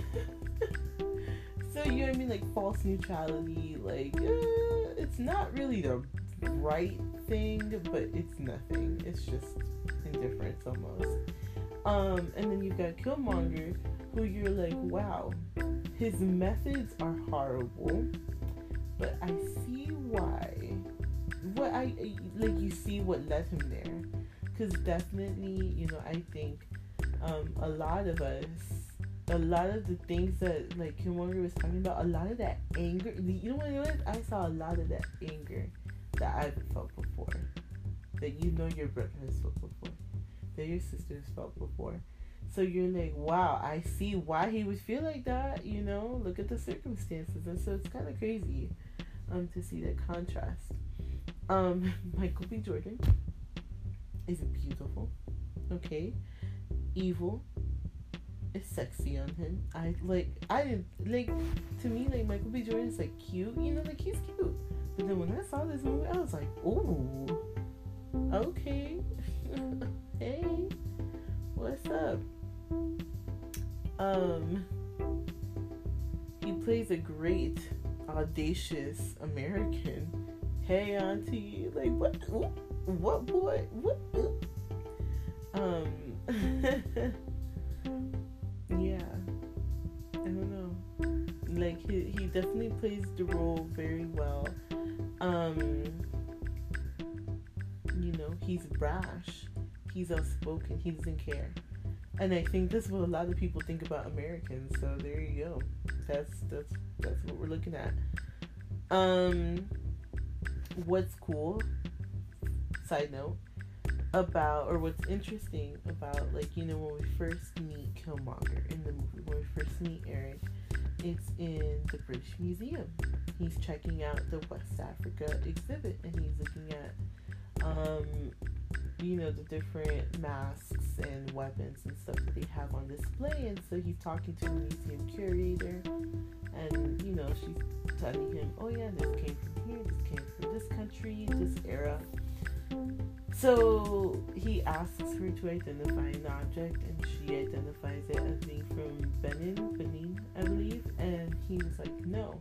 so you know what I mean like false neutrality like uh, it's not really the right thing but it's nothing it's just indifference almost um and then you've got killmonger who you're like wow his methods are horrible, but I see why. What I like, you see what led him there, because definitely, you know, I think um, a lot of us, a lot of the things that like Kim Killmonger was talking about, a lot of that anger. You know what it was? I saw a lot of that anger that I've felt before, that you know your brother has felt before, that your sister has felt before so you're like, wow, I see why he would feel like that. You know, look at the circumstances, and so it's kind of crazy, um, to see that contrast. Um, Michael B. Jordan is beautiful. Okay, evil is sexy on him. I like. I didn't like. To me, like Michael B. Jordan is like cute. You know, like he's cute. But then when I saw this movie, I was like, ooh, okay, hey, what's up? Um, he plays a great, audacious American. Hey, auntie, like what? What boy? What? Um, yeah, I don't know. Like he he definitely plays the role very well. Um, you know, he's brash. He's outspoken. He doesn't care. And I think this is what a lot of people think about Americans. So there you go. That's that's that's what we're looking at. Um, what's cool? Side note about or what's interesting about like you know when we first meet Killmonger in the movie when we first meet Eric, it's in the British Museum. He's checking out the West Africa exhibit and he's looking at um you know, the different masks and weapons and stuff that they have on display. And so he's talking to the museum curator, and you know, she's telling him, "Oh yeah, this came from here. This came from this country, this era." So he asks her to identify an object, and she identifies it as being from Benin, Benin, I believe. And he was like, "No,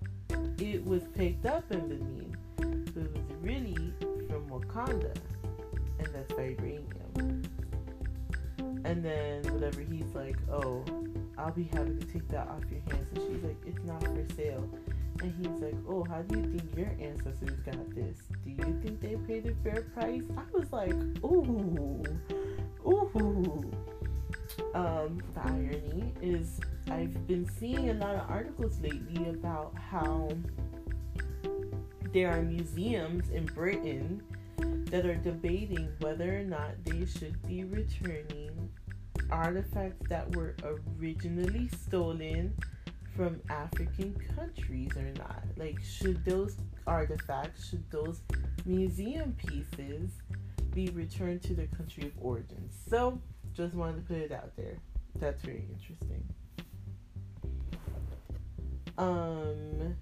it was picked up in Benin, but it was really from Wakanda." and that's vibranium. And then whatever he's like, oh, I'll be happy to take that off your hands. And she's like, it's not for sale. And he's like, oh, how do you think your ancestors got this? Do you think they paid a fair price? I was like, ooh, ooh. Um, the irony is I've been seeing a lot of articles lately about how there are museums in Britain that are debating whether or not they should be returning artifacts that were originally stolen from African countries or not. Like, should those artifacts, should those museum pieces be returned to the country of origin? So, just wanted to put it out there. That's very interesting. Um,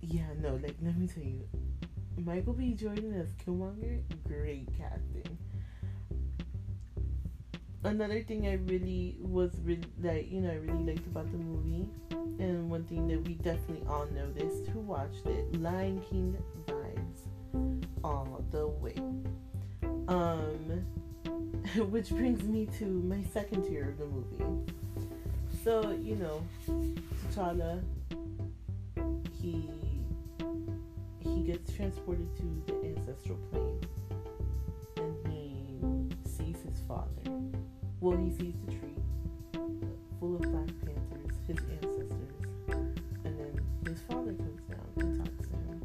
yeah, no, like, let me tell you, Michael B. Jordan as Killmonger, great casting. Another thing I really was really like, you know, I really liked about the movie, and one thing that we definitely all noticed who watched it, Lion King vibes all the way. Um, which brings me to my second tier of the movie. So you know, T'Challa, he he gets transported to the ancestral plane and he sees his father. Well, he sees the tree full of Black Panthers, his ancestors, and then his father comes down and talks to him.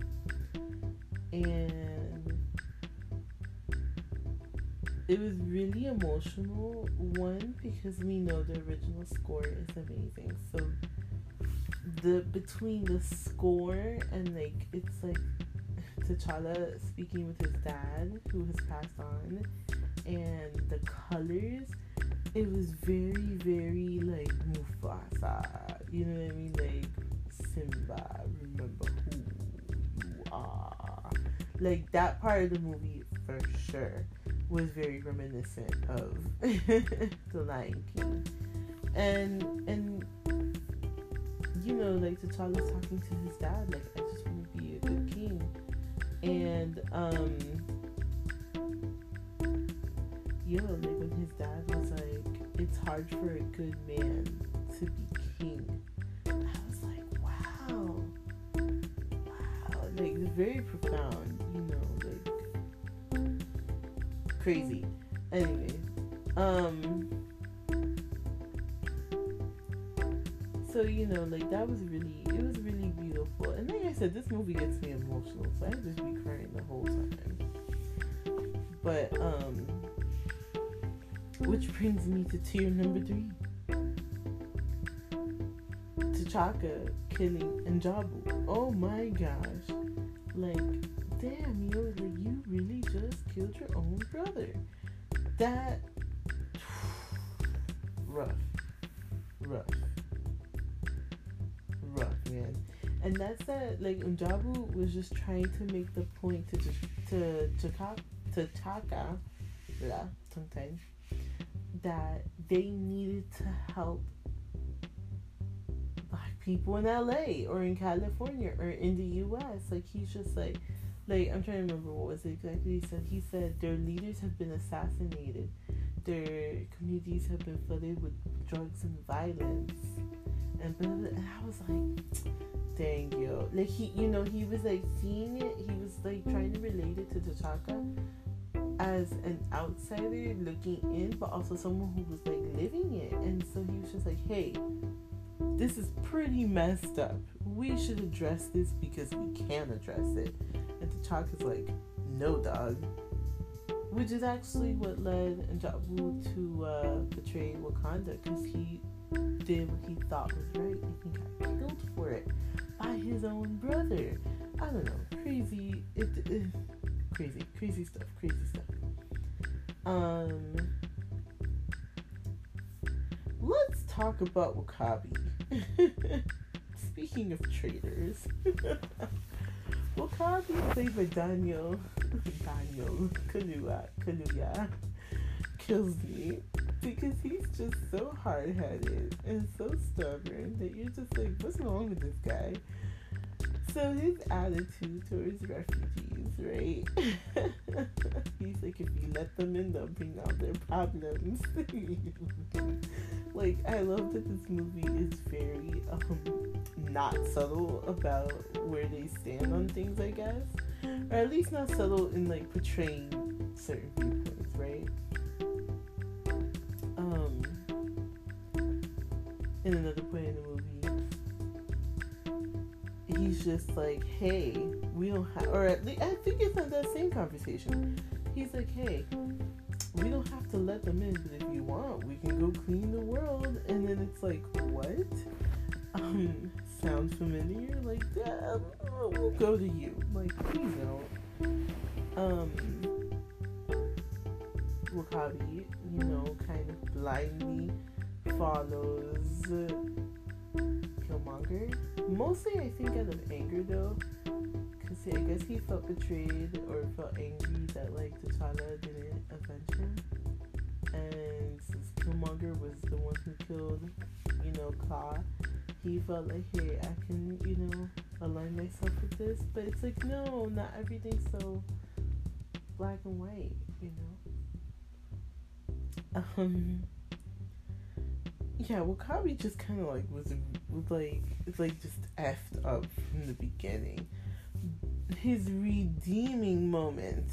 And it was really emotional. One because we know the original score is amazing. So the between the score and like it's like T'Challa speaking with his dad who has passed on and the colors it was very very like Mufasa you know what I mean? Like Simba remember who you are. Like that part of the movie for sure was very reminiscent of the Lion King. And and you know like T'Challa's talking to his dad like I just want to be a good king. And um yo like when his dad was like it's hard for a good man to be king. I was like wow. Wow. Like very profound you know like crazy. Anyway um so you know like that was really it was really beautiful. And like i said this movie gets me emotional so i just be crying the whole time. But um which brings me to tier number three T'Chaka killing N'Jobu. Oh my gosh. Like, damn, yo, like you really just killed your own brother. That rough. Rough rough, man. And that's that. Like N'Jobu was just trying to make the point to to to to Taka, blah, tongue tied, that they needed to help black people in LA or in California or in the US. Like he's just like like I'm trying to remember what was it exactly he said. He said their leaders have been assassinated. Their communities have been flooded with drugs and violence and blah, blah, and I was like, dang yo, like he, you know, he was like seeing it. He was like trying to relate it to T'Chaka as an outsider looking in, but also someone who was like living it. And so he was just like, hey, this is pretty messed up. We should address this because we can address it. And T'Chaka's like, no, dog. Which is actually what led N'Jobu to uh, betray Wakanda because he did what he thought was right and he got killed for it by his own brother. I don't know, crazy, it, it crazy, crazy stuff, crazy stuff. Um, let's talk about W'Kabi. Speaking of traitors, played by Daniel, Daniel Kaluuya, Kaluuya kills me because he's just so hard headed and so stubborn that you're just like, what's wrong with this guy? So his attitude towards refugees, right? he's like, if you let them in, they'll bring out their problems. like, I love that this movie is very um, not subtle about where they stand on things, I guess, or at least not subtle in like portraying certain viewpoints, right? um in another point in the movie he's just like hey we don't have or at least i think it's in that same conversation. He's like hey we don't have to let them in but if you want we can go clean the world. And then it's like what? Um sounds familiar? Like yeah, we'll go to you. Like please don't. Um W'Kabi, you know, kind of blindly follows Killmonger. Mostly, I think, out of anger, though. Because I guess he felt betrayed or felt angry that, like, T'Challa didn't avenge him. And since Killmonger was the one who killed, you know, Klaue, he felt like, hey, I can, you know, align myself with this. But it's like, no, not everything's so black and white, you know? um yeah W'Kabi just kind of like was, was like it's like just effed up from the beginning. His redeeming moment.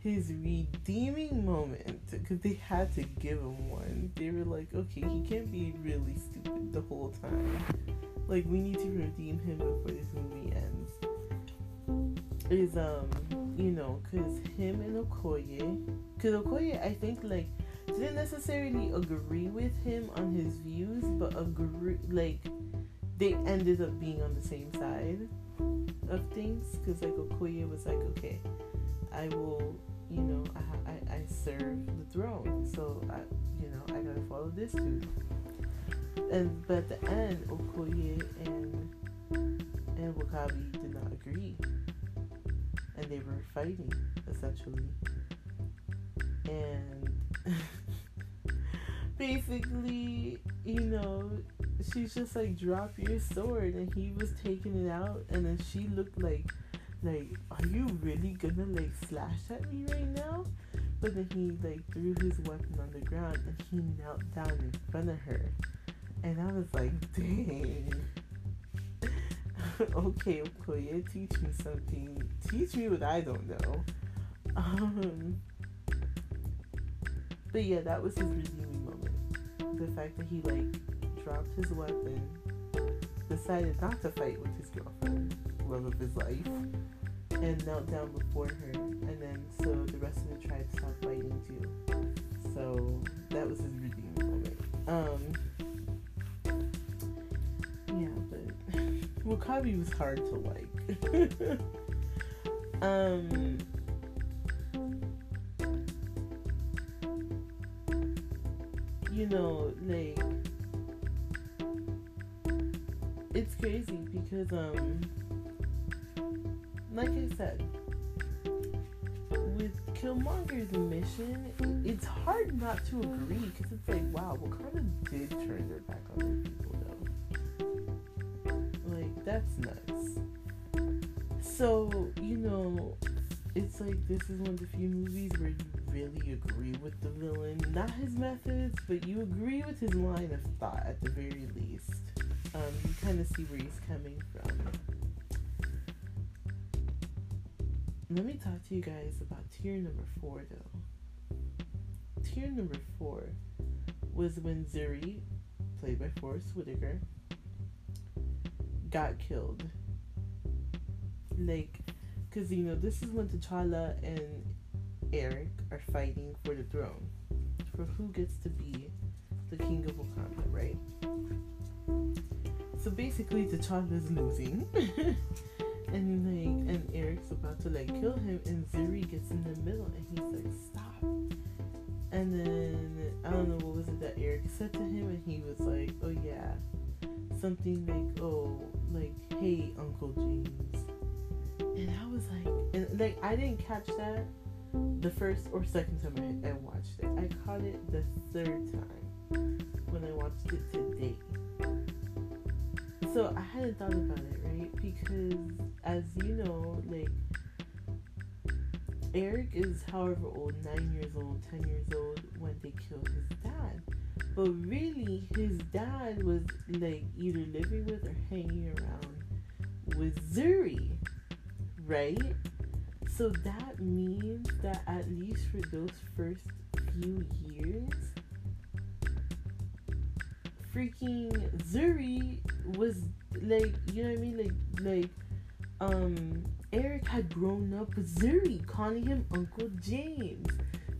His redeeming moment. Because they had to give him one. They were like okay he can't be really stupid the whole time. Like we need to redeem him before this movie ends. Is um you know, because him and Okoye, because Okoye, I think, like, didn't necessarily agree with him on his views, but agree, like, they ended up being on the same side of things. Because, like, Okoye was like, okay, I will, you know, I, I, I serve the throne, so, I, you know, I gotta follow this dude. And, but at the end, Okoye and, and W'Kabi did not agree and they were fighting essentially. And basically, you know, she's just like, drop your sword, and he was taking it out, and then she looked like, like, are you really gonna like slash at me right now? But then he like threw his weapon on the ground and he knelt down in front of her, and I was like, dang. okay, Okoye, teach me something. Teach me what I don't know. Um, but yeah, that was his redeeming moment. The fact that he like dropped his weapon, decided not to fight with his girlfriend, love of his life, and knelt down before her. And then so the rest of the tribe stopped fighting too. So that was his redeeming moment. Um, W'Kabi was hard to like. um, you know, like it's crazy because um, like I said, with Killmonger's mission, it's hard not to agree because it's like, wow, Wakanda did turn their back on their people though. Like that's nuts. So, you know, it's like this is one of the few movies where you really agree with the villain. Not his methods, but you agree with his line of thought at the very least. Um, you kind of see where he's coming from. Let me talk to you guys about tier number four, though. Tier number four was when Zuri, played by Forest Whitaker, got killed. Like, because, you know, this is when T'Challa and Eric are fighting for the throne. For who gets to be the king of Wakanda, right? So basically, T'Challa is losing. and like and Eric's about to like kill him and Zuri gets in the middle and he's like stop and then I don't know what was it that Eric said to him and he was like oh yeah something like oh like, hey, Uncle James. And I was like, and like, I didn't catch that the first or second time I, I watched it. I caught it the third time when I watched it today. So I hadn't thought about it, right? Because as you know, like, Eric is however old, nine years old, ten years old when they killed his dad. But really, his dad was like either living with or hanging around with Zuri, right? So that means that at least for those first few years, freaking Zuri was like, you know what I mean? Like, like, um, Eric had grown up with Zuri, calling him Uncle James.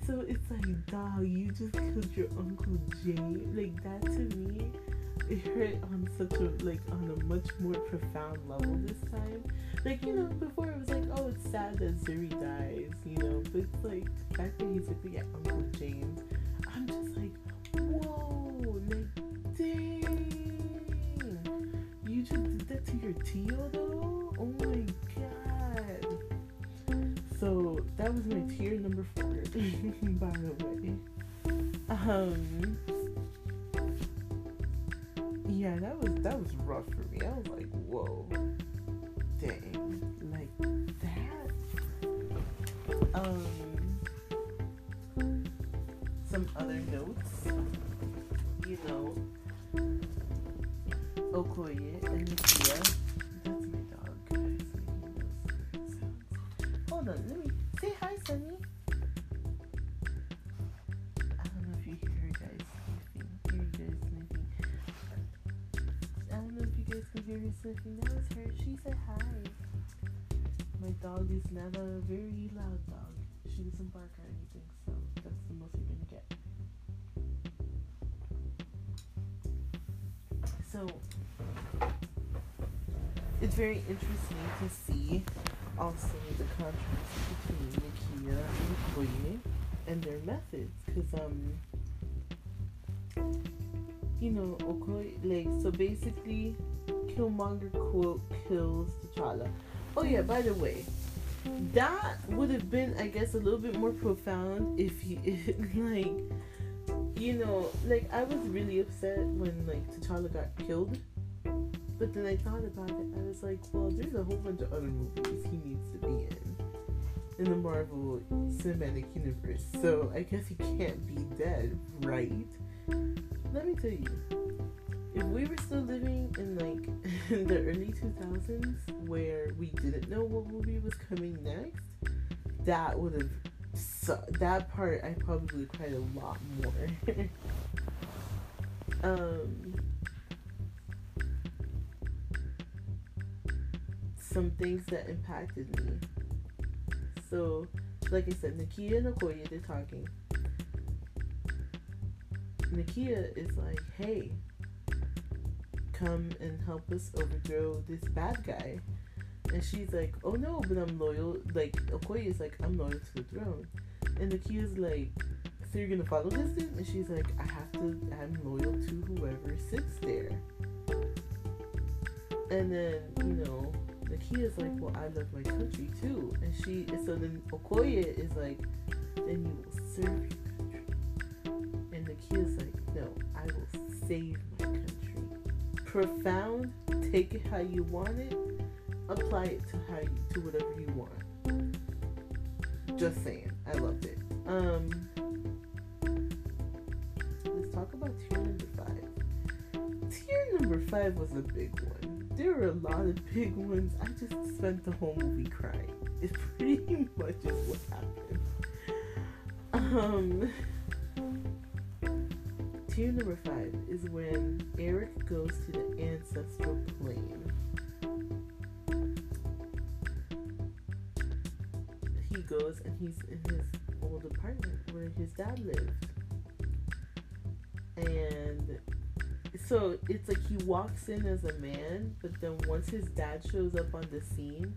So it's like, dog, you just killed your Uncle James. Like that to me, it hurt on such a like on a much more profound level this time. Like, you know, before it was like, oh, it's sad that Zuri dies, you know, but it's like the fact that he's looking at Uncle James, I'm just like, whoa, like dang. You just did that to your Tio though? Oh my god. so that was my tier number four, by the way. Um, yeah, that was that was rough for me. I was like, whoa, dang, like that. Um, some other notes, you know, Okoye and Nakia You guys her. She said hi. my dog is not a very loud dog. She doesn't bark or anything, so that's the most you're gonna get. So it's very interesting to see also the contrast between Nakia and Okoye and their methods, because um, you know, Okoye like so basically, Killmonger quote kills T'Challa. Oh yeah, by the way, that would have been, I guess, a little bit more profound if he like you know, like I was really upset when like T'Challa got killed. But then I thought about it. I was like, well, there's a whole bunch of other movies he needs to be in in the Marvel Cinematic Universe. So I guess he can't be dead, right? Let me tell you, if we were still living in like the early 2000s where we didn't know what movie was coming next, that would have so that part I probably cried a lot more. um, some things that impacted me. So, like I said, Nakia and Okoye, they're talking. Nakia is like, hey, come and help us overthrow this bad guy. And she's like, oh no, but I'm loyal. Like, Okoye is like, I'm loyal to the throne. And Nakia's like, so you're gonna follow this dude? And she's like, I have to, I'm loyal to whoever sits there. And then, you know, Nakia's like, well, I love my country too. And she, and so then Okoye is like, then you will serve your country. And Nakia's like, no, I will save my country. Profound, take it how you want it, apply it to how you, to whatever you want. Just saying, I loved it. Um, let's talk about tier number five. Tier number five was a big one. There were a lot of big ones. I just spent the whole movie crying. It pretty much what happened. Um, tier number five is when Eric goes to the ancestral plane. He goes and he's in his old apartment where his dad lived. And so it's like he walks in as a man, but then once his dad shows up on the scene,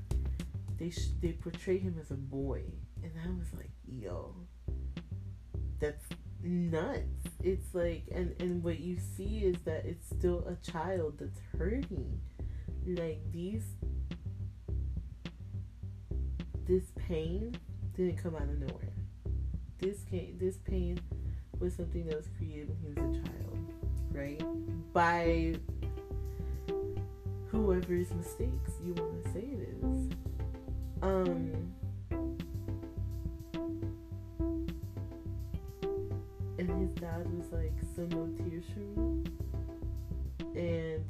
they sh- they portray him as a boy, and I was like, yo, that's nuts. It's like, and and what you see is that it's still a child that's hurting. Like these, this pain didn't come out of nowhere. This came, this pain was something that was created when he was a child, right? By whoever's mistakes you want to say it is. Um, dad was like, "So no tears from me," and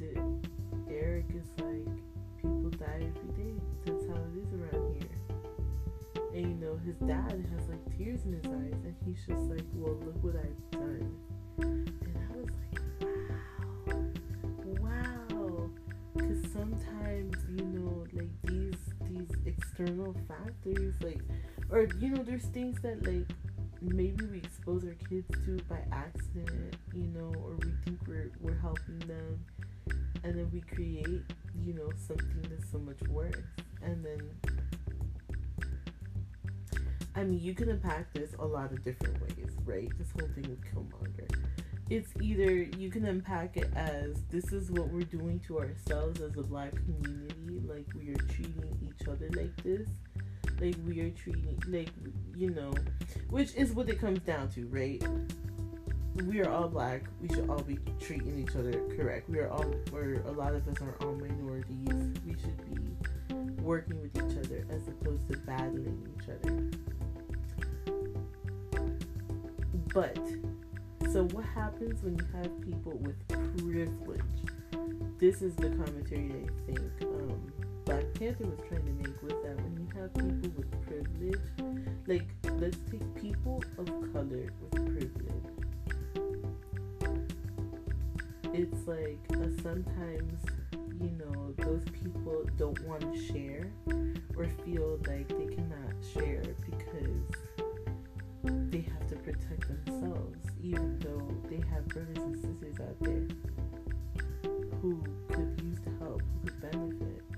Eric is like, "People die every day. That's how it is around here." And you know, his dad has like tears in his eyes, and he's just like, "Well, look what I've done." And I was like, "Wow, wow," because sometimes you know, like these these external factors, like, or you know, there's things that like maybe we expose our kids to by accident, you know, or we think we're we're helping them, and then we create, you know, something that's so much worse, and then I mean, you can impact this a lot of different ways, right? This whole thing with Killmonger. It's either you can unpack it as this is what we're doing to ourselves as a black community, like we are treating each other like this, like we are treating, like, you know, which is what it comes down to, right? We are all black. We should all be treating each other correct. We are all, or a lot of us are all minorities. We should be working with each other as opposed to battling each other. But so what happens when you have people with privilege? This is the commentary that I think um, Black Panther was trying to make was that when you have people with privilege, like let's take people of color with privilege. It's like sometimes you know those people don't want to share or feel like they cannot share because they have to protect themselves, even though they have brothers and sisters out there who could use the help, who could benefit.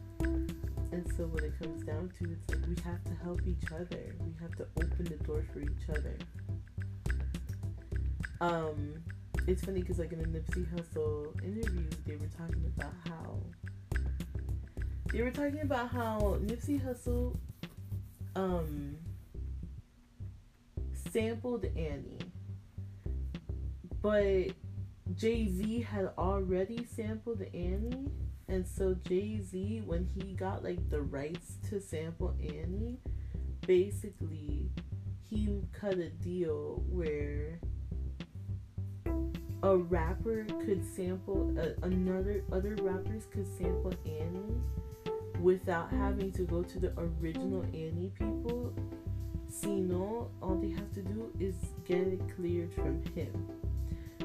And so when it comes down to it, it's like we have to help each other. We have to open the door for each other. Um, it's funny because like in the Nipsey Hussle interview, they were talking about how they were talking about how Nipsey Hussle um sampled Annie, but Jay Z had already sampled Annie, and so Jay Z, when he got like the rights to sample Annie, basically he cut a deal where a rapper could sample uh, another other rappers could sample Annie without having to go to the original Annie people. Sino, all they have to do is get it cleared from him.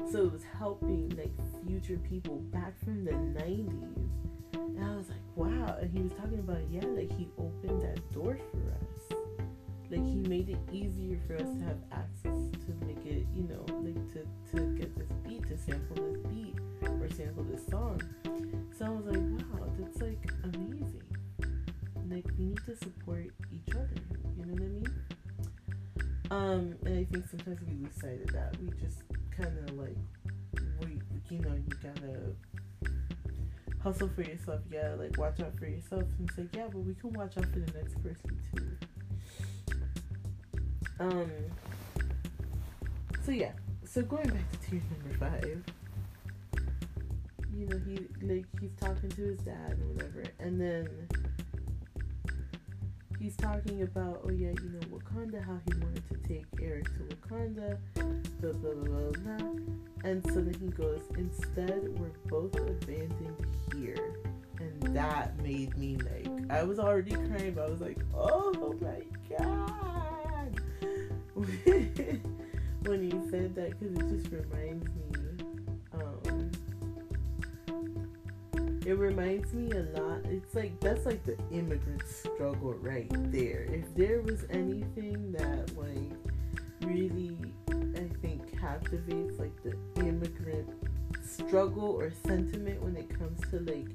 So it was helping like future people back from the 90s. And I was like, wow. And he was talking about, yeah, like he opened that door for us. Like he made it easier for us to have access to make it, you know, like to, to get this beat, to sample this beat or sample this song. So I was like, wow, that's like amazing. Like we need to support each other. You know what I mean? Um, and I think sometimes we lose sight of that. We just kind of like, we, you know, you gotta hustle for yourself. You gotta like watch out for yourself. And it's like, yeah, but we can watch out for the next person too. Um. So yeah. So going back to tier number five. You know, he like he's talking to his dad and whatever, and then he's talking about, oh yeah, you know, Wakanda, how he wanted to take Eric to Wakanda, blah blah blah blah. blah. And so then he goes, instead, we're both abandoned here. And that made me like, I was already crying, but I was like, oh my god. when he said that, because it just reminds me, um, it reminds me a lot. It's like that's like the immigrant struggle right there. If there was anything that like really, I think captivates like the immigrant struggle or sentiment when it comes to like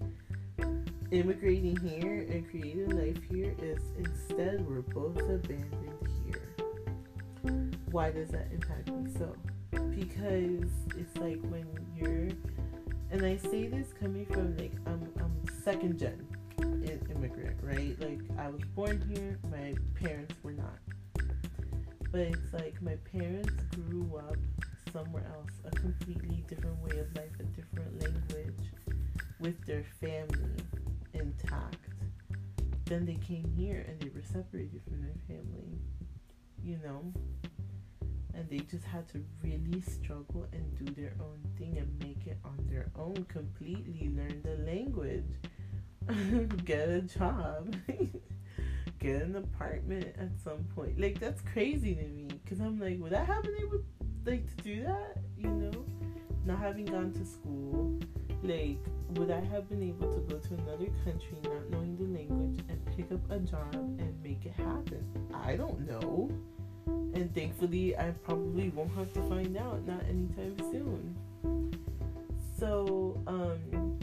immigrating here and creating life here is instead we're both abandoned here. Why does that impact me so? Because it's like when you're and I say this coming from like I'm I'm second gen immigrant, right? Like I was born here, my parents were not. But it's like my parents grew up somewhere else, a completely different way of life, a different language, with their family intact. Then they came here and they were separated from their family, you know? And they just had to really struggle and do their own thing and make it on their own completely learn the language get a job get an apartment at some point. Like that's crazy to me because i'm like would i have been able like to do that you know? Not having gone to school like would i have been able to go to another country not knowing the language and pick up a job and make it happen? I don't know and thankfully, I probably won't have to find out, not anytime soon. So, um,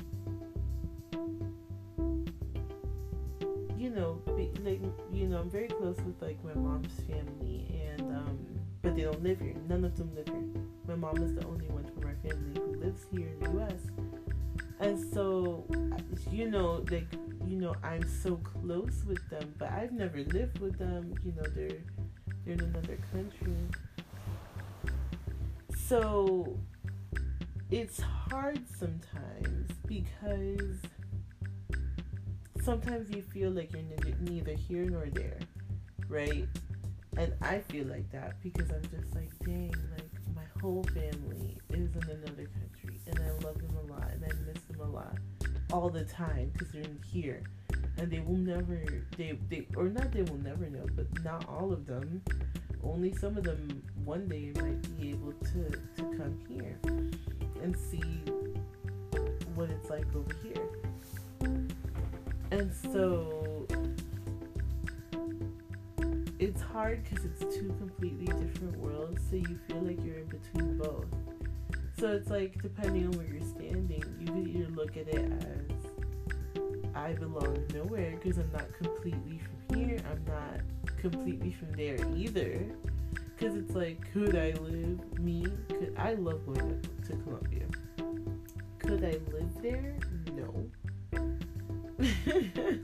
you know, like, you know, I'm very close with like my mom's family, and um, but they don't live here. None of them live here. My mom is the only one from our family who lives here in the U.S. And so, you know, like, you know, I'm so close with them, but I've never lived with them. You know, they're in another country. So it's hard sometimes because sometimes you feel like you're neither here nor there, right? And I feel like that because I'm just like, dang, like my whole family is in another country and I love them a lot and I miss them a lot all the time because they're in here and they will never they they or not they will never know but not all of them only some of them one day might be able to to come here and see what it's like over here and so it's hard because it's two completely different worlds, so you feel like you're in between both. So it's like depending on where you're standing, you could either look at it as I belong nowhere because I'm not completely from here. I'm not completely from there either. Because it's like, could I live me? Could I love going to Colombia? Could I live there? No.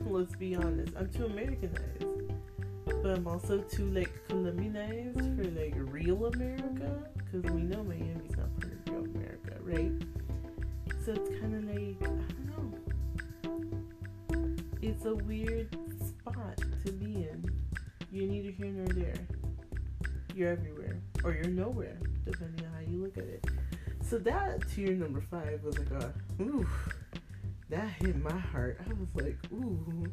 Let's be honest. I'm too Americanized. But I'm also too like Colombianized for like real America. Because we know Miami's not part of real America, right? So it's kind of like. It's a weird spot to be in. You're neither here nor there. You're everywhere. Or you're nowhere, depending on how you look at it. So that tier number five was like a, ooh that hit my heart. I was like, ooh,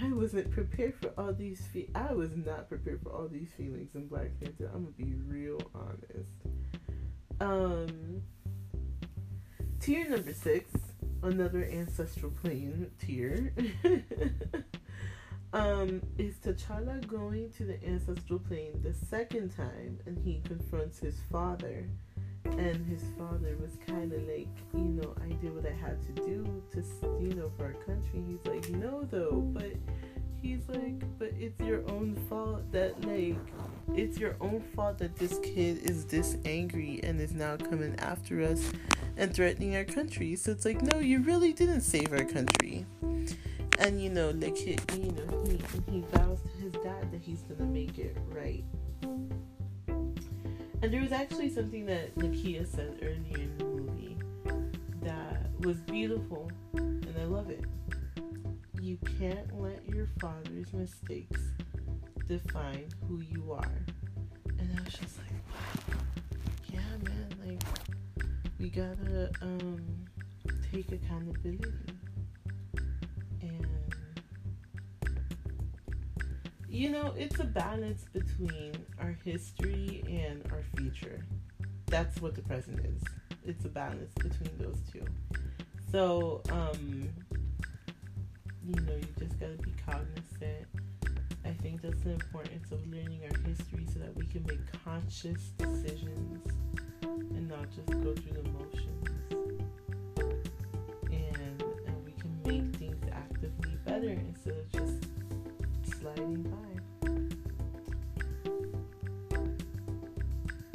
I wasn't prepared for all these. Fe- I was not prepared for all these feelings in Black Panther. I'm gonna be real honest. Um, tier number six, another ancestral plane tier. um, is T'Challa going to the ancestral plane the second time, and he confronts his father and his father was kind of like, you know, I did what I had to do to, you know, for our country. He's like, no, though, but he's like, but it's your own fault that, like, it's your own fault that this kid is this angry and is now coming after us and threatening our country. So it's like, no, you really didn't save our country. And, you know, like, he, you know, he, he vows to his dad that he's gonna make it right and there was actually something that Nakia said earlier in the movie that was beautiful, and I love it. You can't let your father's mistakes define who you are. And I was just like, yeah, man, like, we gotta um, take accountability. And, you know, it's a balance between our history and our future. That's what the present is. It's a balance between those two. So, um, you know, you just gotta be cognizant. I think that's the importance of learning our history so that we can make conscious decisions and not just go through the motions. And and we can make things actively better instead of just sliding by.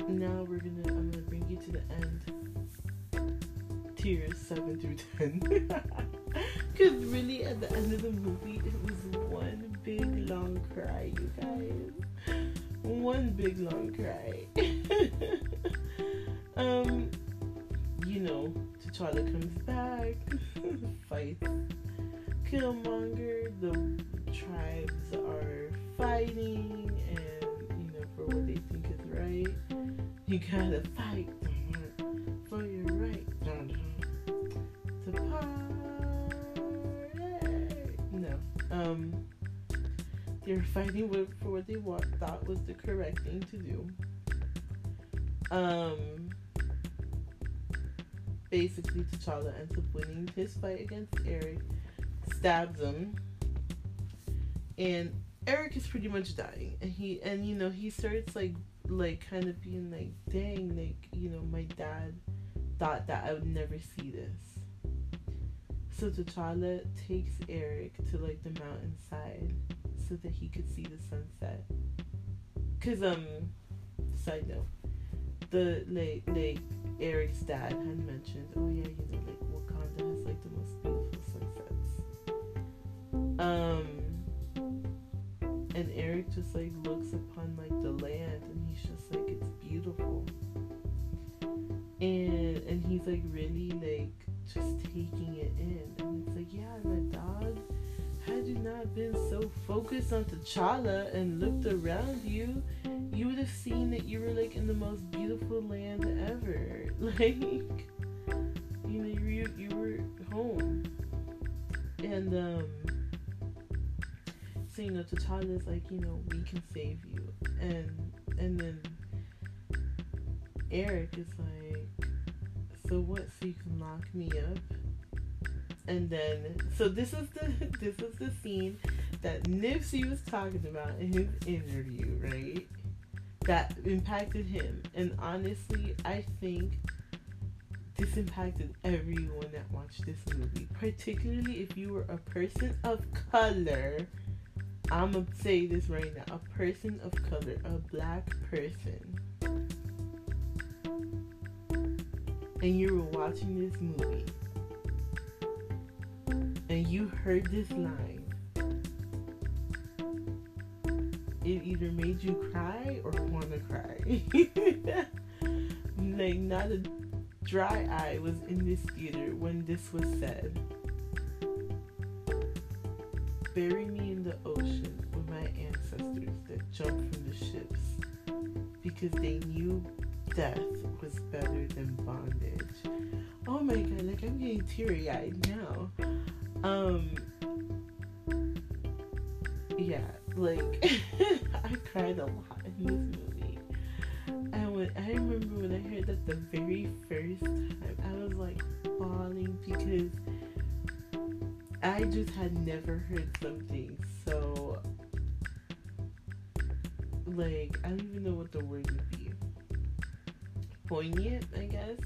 Now we're gonna I'm gonna bring you to the end. Tiers seven through ten. Cause really at the end of the movie it was one big long cry, you guys. One big long cry. um you know, T'Challa comes back, fights Killmonger, the tribes are fighting and you know for what they think is right. You gotta fight for your right to party. They're fighting for what they want, thought was the correct thing to do. Um, basically, T'Challa ends up winning his fight against Eric, stabs him and Eric is pretty much dying, and he and you know he starts like like kind of being like, dang, like you know my dad thought that I would never see this. So T'Challa takes Eric to like the mountainside so that he could see the sunset. Cause um, side note, the like like Eric's dad had mentioned, oh yeah, you know like Wakanda has like the most beautiful sunsets. Um and Eric just like looks upon like the land and he's just like it's beautiful. And and he's like really like just taking it in. And it's like, yeah, my dog, not been so focused on T'Challa and looked around you, you would have seen that you were like in the most beautiful land ever. Like you know, you you were home. And um so you know T'Challa's like you know we can save you and and then Eric is like so what so you can lock me up and then so this is the this is the scene that Nipsey was talking about in his interview, right? That impacted him. And honestly, I think this impacted everyone that watched this movie, particularly if you were a person of color. I'm gonna say this right now a person of color, a black person. And you were watching this movie and you heard this line, it either made you cry or want to cry. like, not a dry eye was in this theater when this was said. Bury me in the ocean with my ancestors that jumped from the ships because they knew death was better than bondage. Oh my god, like I'm getting teary eyed now. Um, yeah, like I cried a lot in this movie. And when I remember when I heard that the very first time, I was like bawling because I just had never heard something so like I don't even know what the word would be. Poignant, I guess.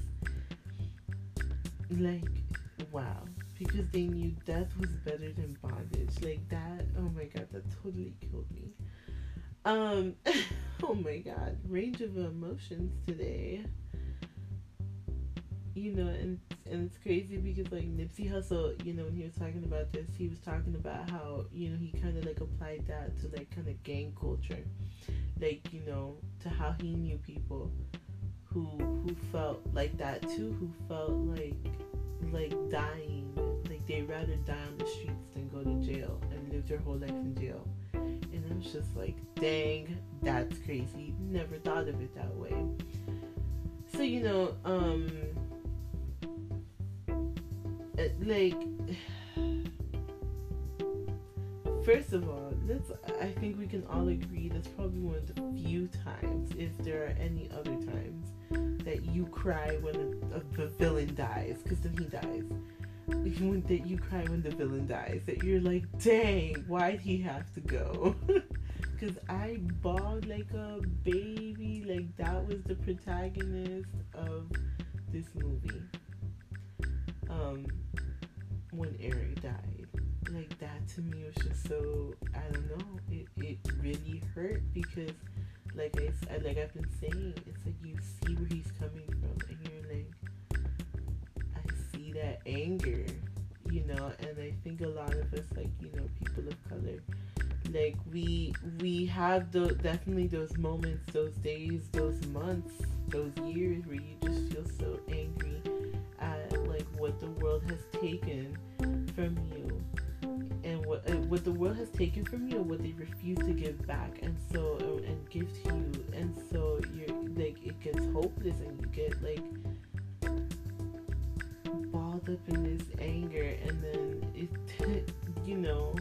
Like, wow because they knew death was better than bondage. Like that, oh my god, that totally killed me. Um, oh my god, range of emotions today. You know, and and it's crazy because like Nipsey Hussle, you know, when he was talking about this, he was talking about how you know he kind of like applied that to like kind of gang culture, like you know, to how he knew people who who felt like that too, who felt like like dying they'd rather die on the streets than go to jail and live their whole life in jail. And I was just like, dang, that's crazy. Never thought of it that way. So, you know, um, like, first of all, let's, I think we can all agree that's probably one of the few times, if there are any other times, that you cry when a, a, the villain dies, because then he dies when that you cry when the villain dies that you're like dang why'd he have to go? Because i bawled like a baby like that was the protagonist of this movie. Um when eric died like that to me was just so i don't know it, it really hurt because like I, like i've been saying it's like you see where he's coming from and you're that anger, you know, and I think a lot of us, like, you know, people of color, like we we have the definitely those moments, those days, those months, those years where you just feel so angry at like what the world has taken from you and what uh, what the world has taken from you and what they refuse to give back and so uh, and give to you. And so you're like it gets hopeless and you get like up in this anger and then it you know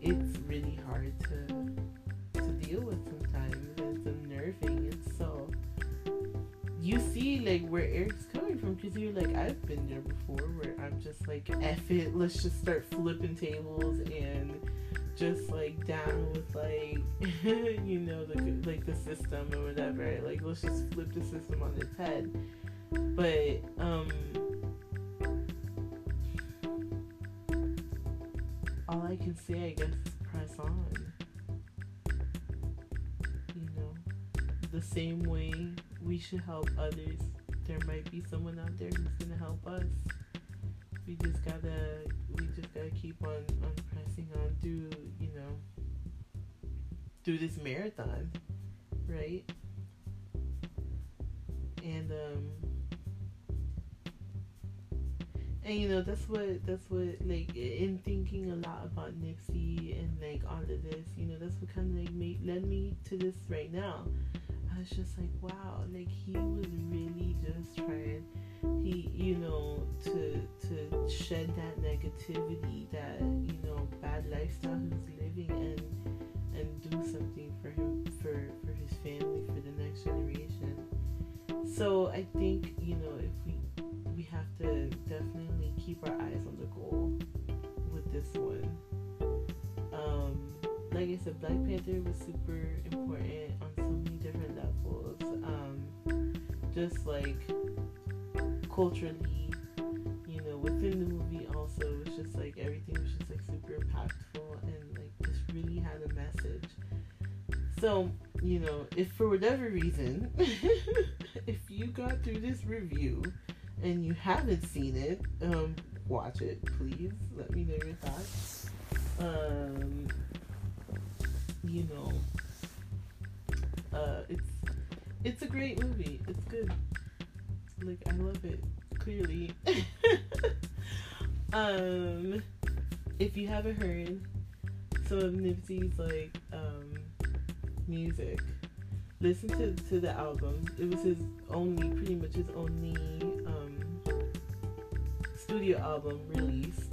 it's really hard to to deal with sometimes. It's unnerving. And so you see like where Eric's coming from because you're like I've been there before where I'm just like F it let's just start flipping tables and just like down with like you know the like the system or whatever. Like let's just flip the system on its head. But um all I can say, I guess, is press on. You know, the same way we should help others, there might be someone out there who's gonna help us. We just gotta, we just gotta keep on, on pressing on through, you know, through this marathon, right? And um, and you know that's what that's what like in thinking a lot about Nipsey and like all of this, you know, that's what kind of like made led me to this right now. I was just like, wow, like he was really just trying, he, you know, to to shed that negativity, that you know, bad lifestyle he was living, and and do something for him, for for his family, for the next generation. So I think you know if we we have to definitely keep our eyes on the goal with this one. Um, like I said, Black Panther was super important on so many different levels. Um, just like culturally, you know, within the movie also, it's just like everything was just like super impactful and like just really had a message. So, you know, if for whatever reason, if you got through this review and you haven't seen it, um, watch it, please. Let me know your thoughts. Um, you know, uh, it's it's a great movie. It's good. Like I love it. Clearly. um, if you haven't heard some of Nipsey's like um music, listen to to the album. It was his only, pretty much his only studio album released.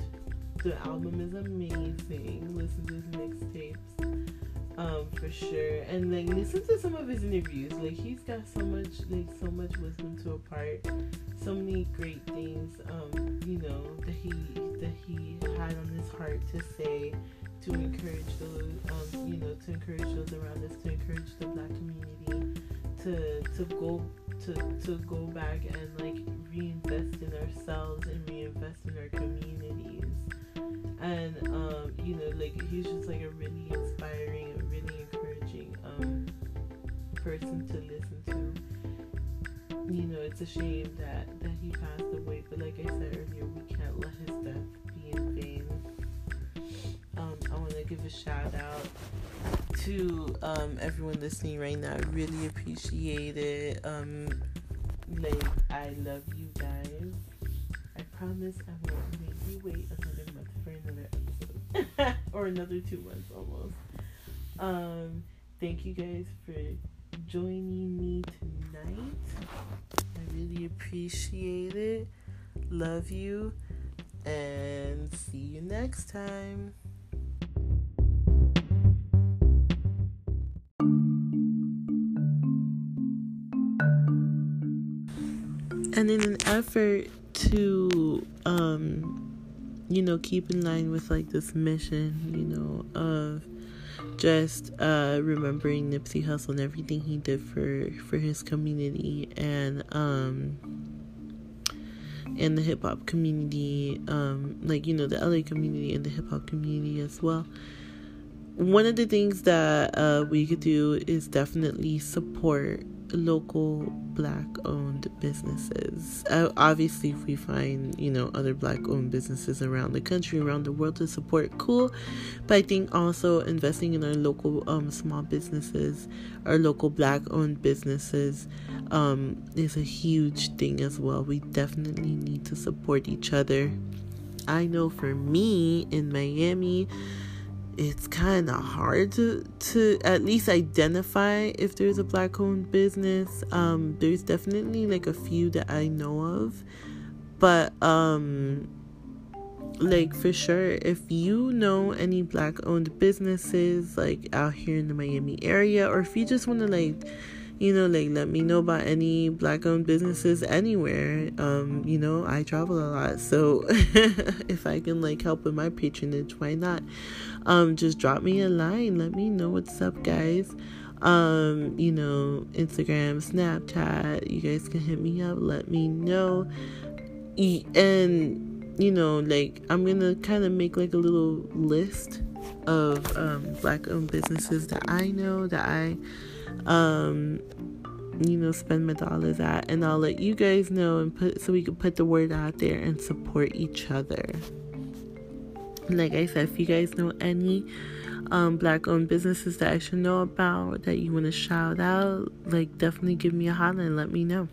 The album is amazing. Listen to his mixtapes um, for sure. And then listen to some of his interviews. Like he's got so much like so much wisdom to impart, so many great things, um, you know, that he that he had on his heart to say to encourage those um, you know, to encourage those around us, to encourage the black community to to go to to go back and like reinvest in ourselves and reinvest in our communities and um, you know, like he's just like a really inspiring, a really encouraging um, person to listen to. You know, it's a shame that that he passed away, but like I said earlier, we can't let his death be in vain. Um, I want to give a shout out to um, everyone listening right now. I really appreciate it. Um, like I love you guys. I promise I won't make you wait another month for another episode or another two months almost. Um, thank you guys for joining me tonight. I really appreciate it. Love you and see you next time. And in an effort to um you know keep in line with like this mission you know of just uh remembering Nipsey Hussle and everything he did for for his community and um and the hip hop community um like you know the LA community and the hip hop community as well. One of the things that uh we could do is definitely support local black owned businesses. Uh, obviously, if we find, you know, other black owned businesses around the country, around the world to support, cool. But I think also investing in our local um, small businesses, our local black owned businesses, um, is a huge thing as well. We definitely need to support each other. I know for me in Miami, it's kind of hard to to at least identify if there's a black owned business. Um there's definitely like a few that i know of. But um like for sure if you know any black owned businesses like out here in the miami area or if you just want to like you know like let me know about any black owned businesses anywhere um you know i travel a lot. So if i can like help with my patronage why not um just drop me a line. Let me know what's up guys. Um you know instagram snapchat you guys can hit me up let me know. And you know like i'm gonna kind of make like a little list of um black owned businesses that i know that i um you know spend my dollars at and i'll let you guys know and put so we can put the word out there and support each other like i said if you guys know any um, black owned businesses that i should know about that you want to shout out like definitely give me a holler and let me know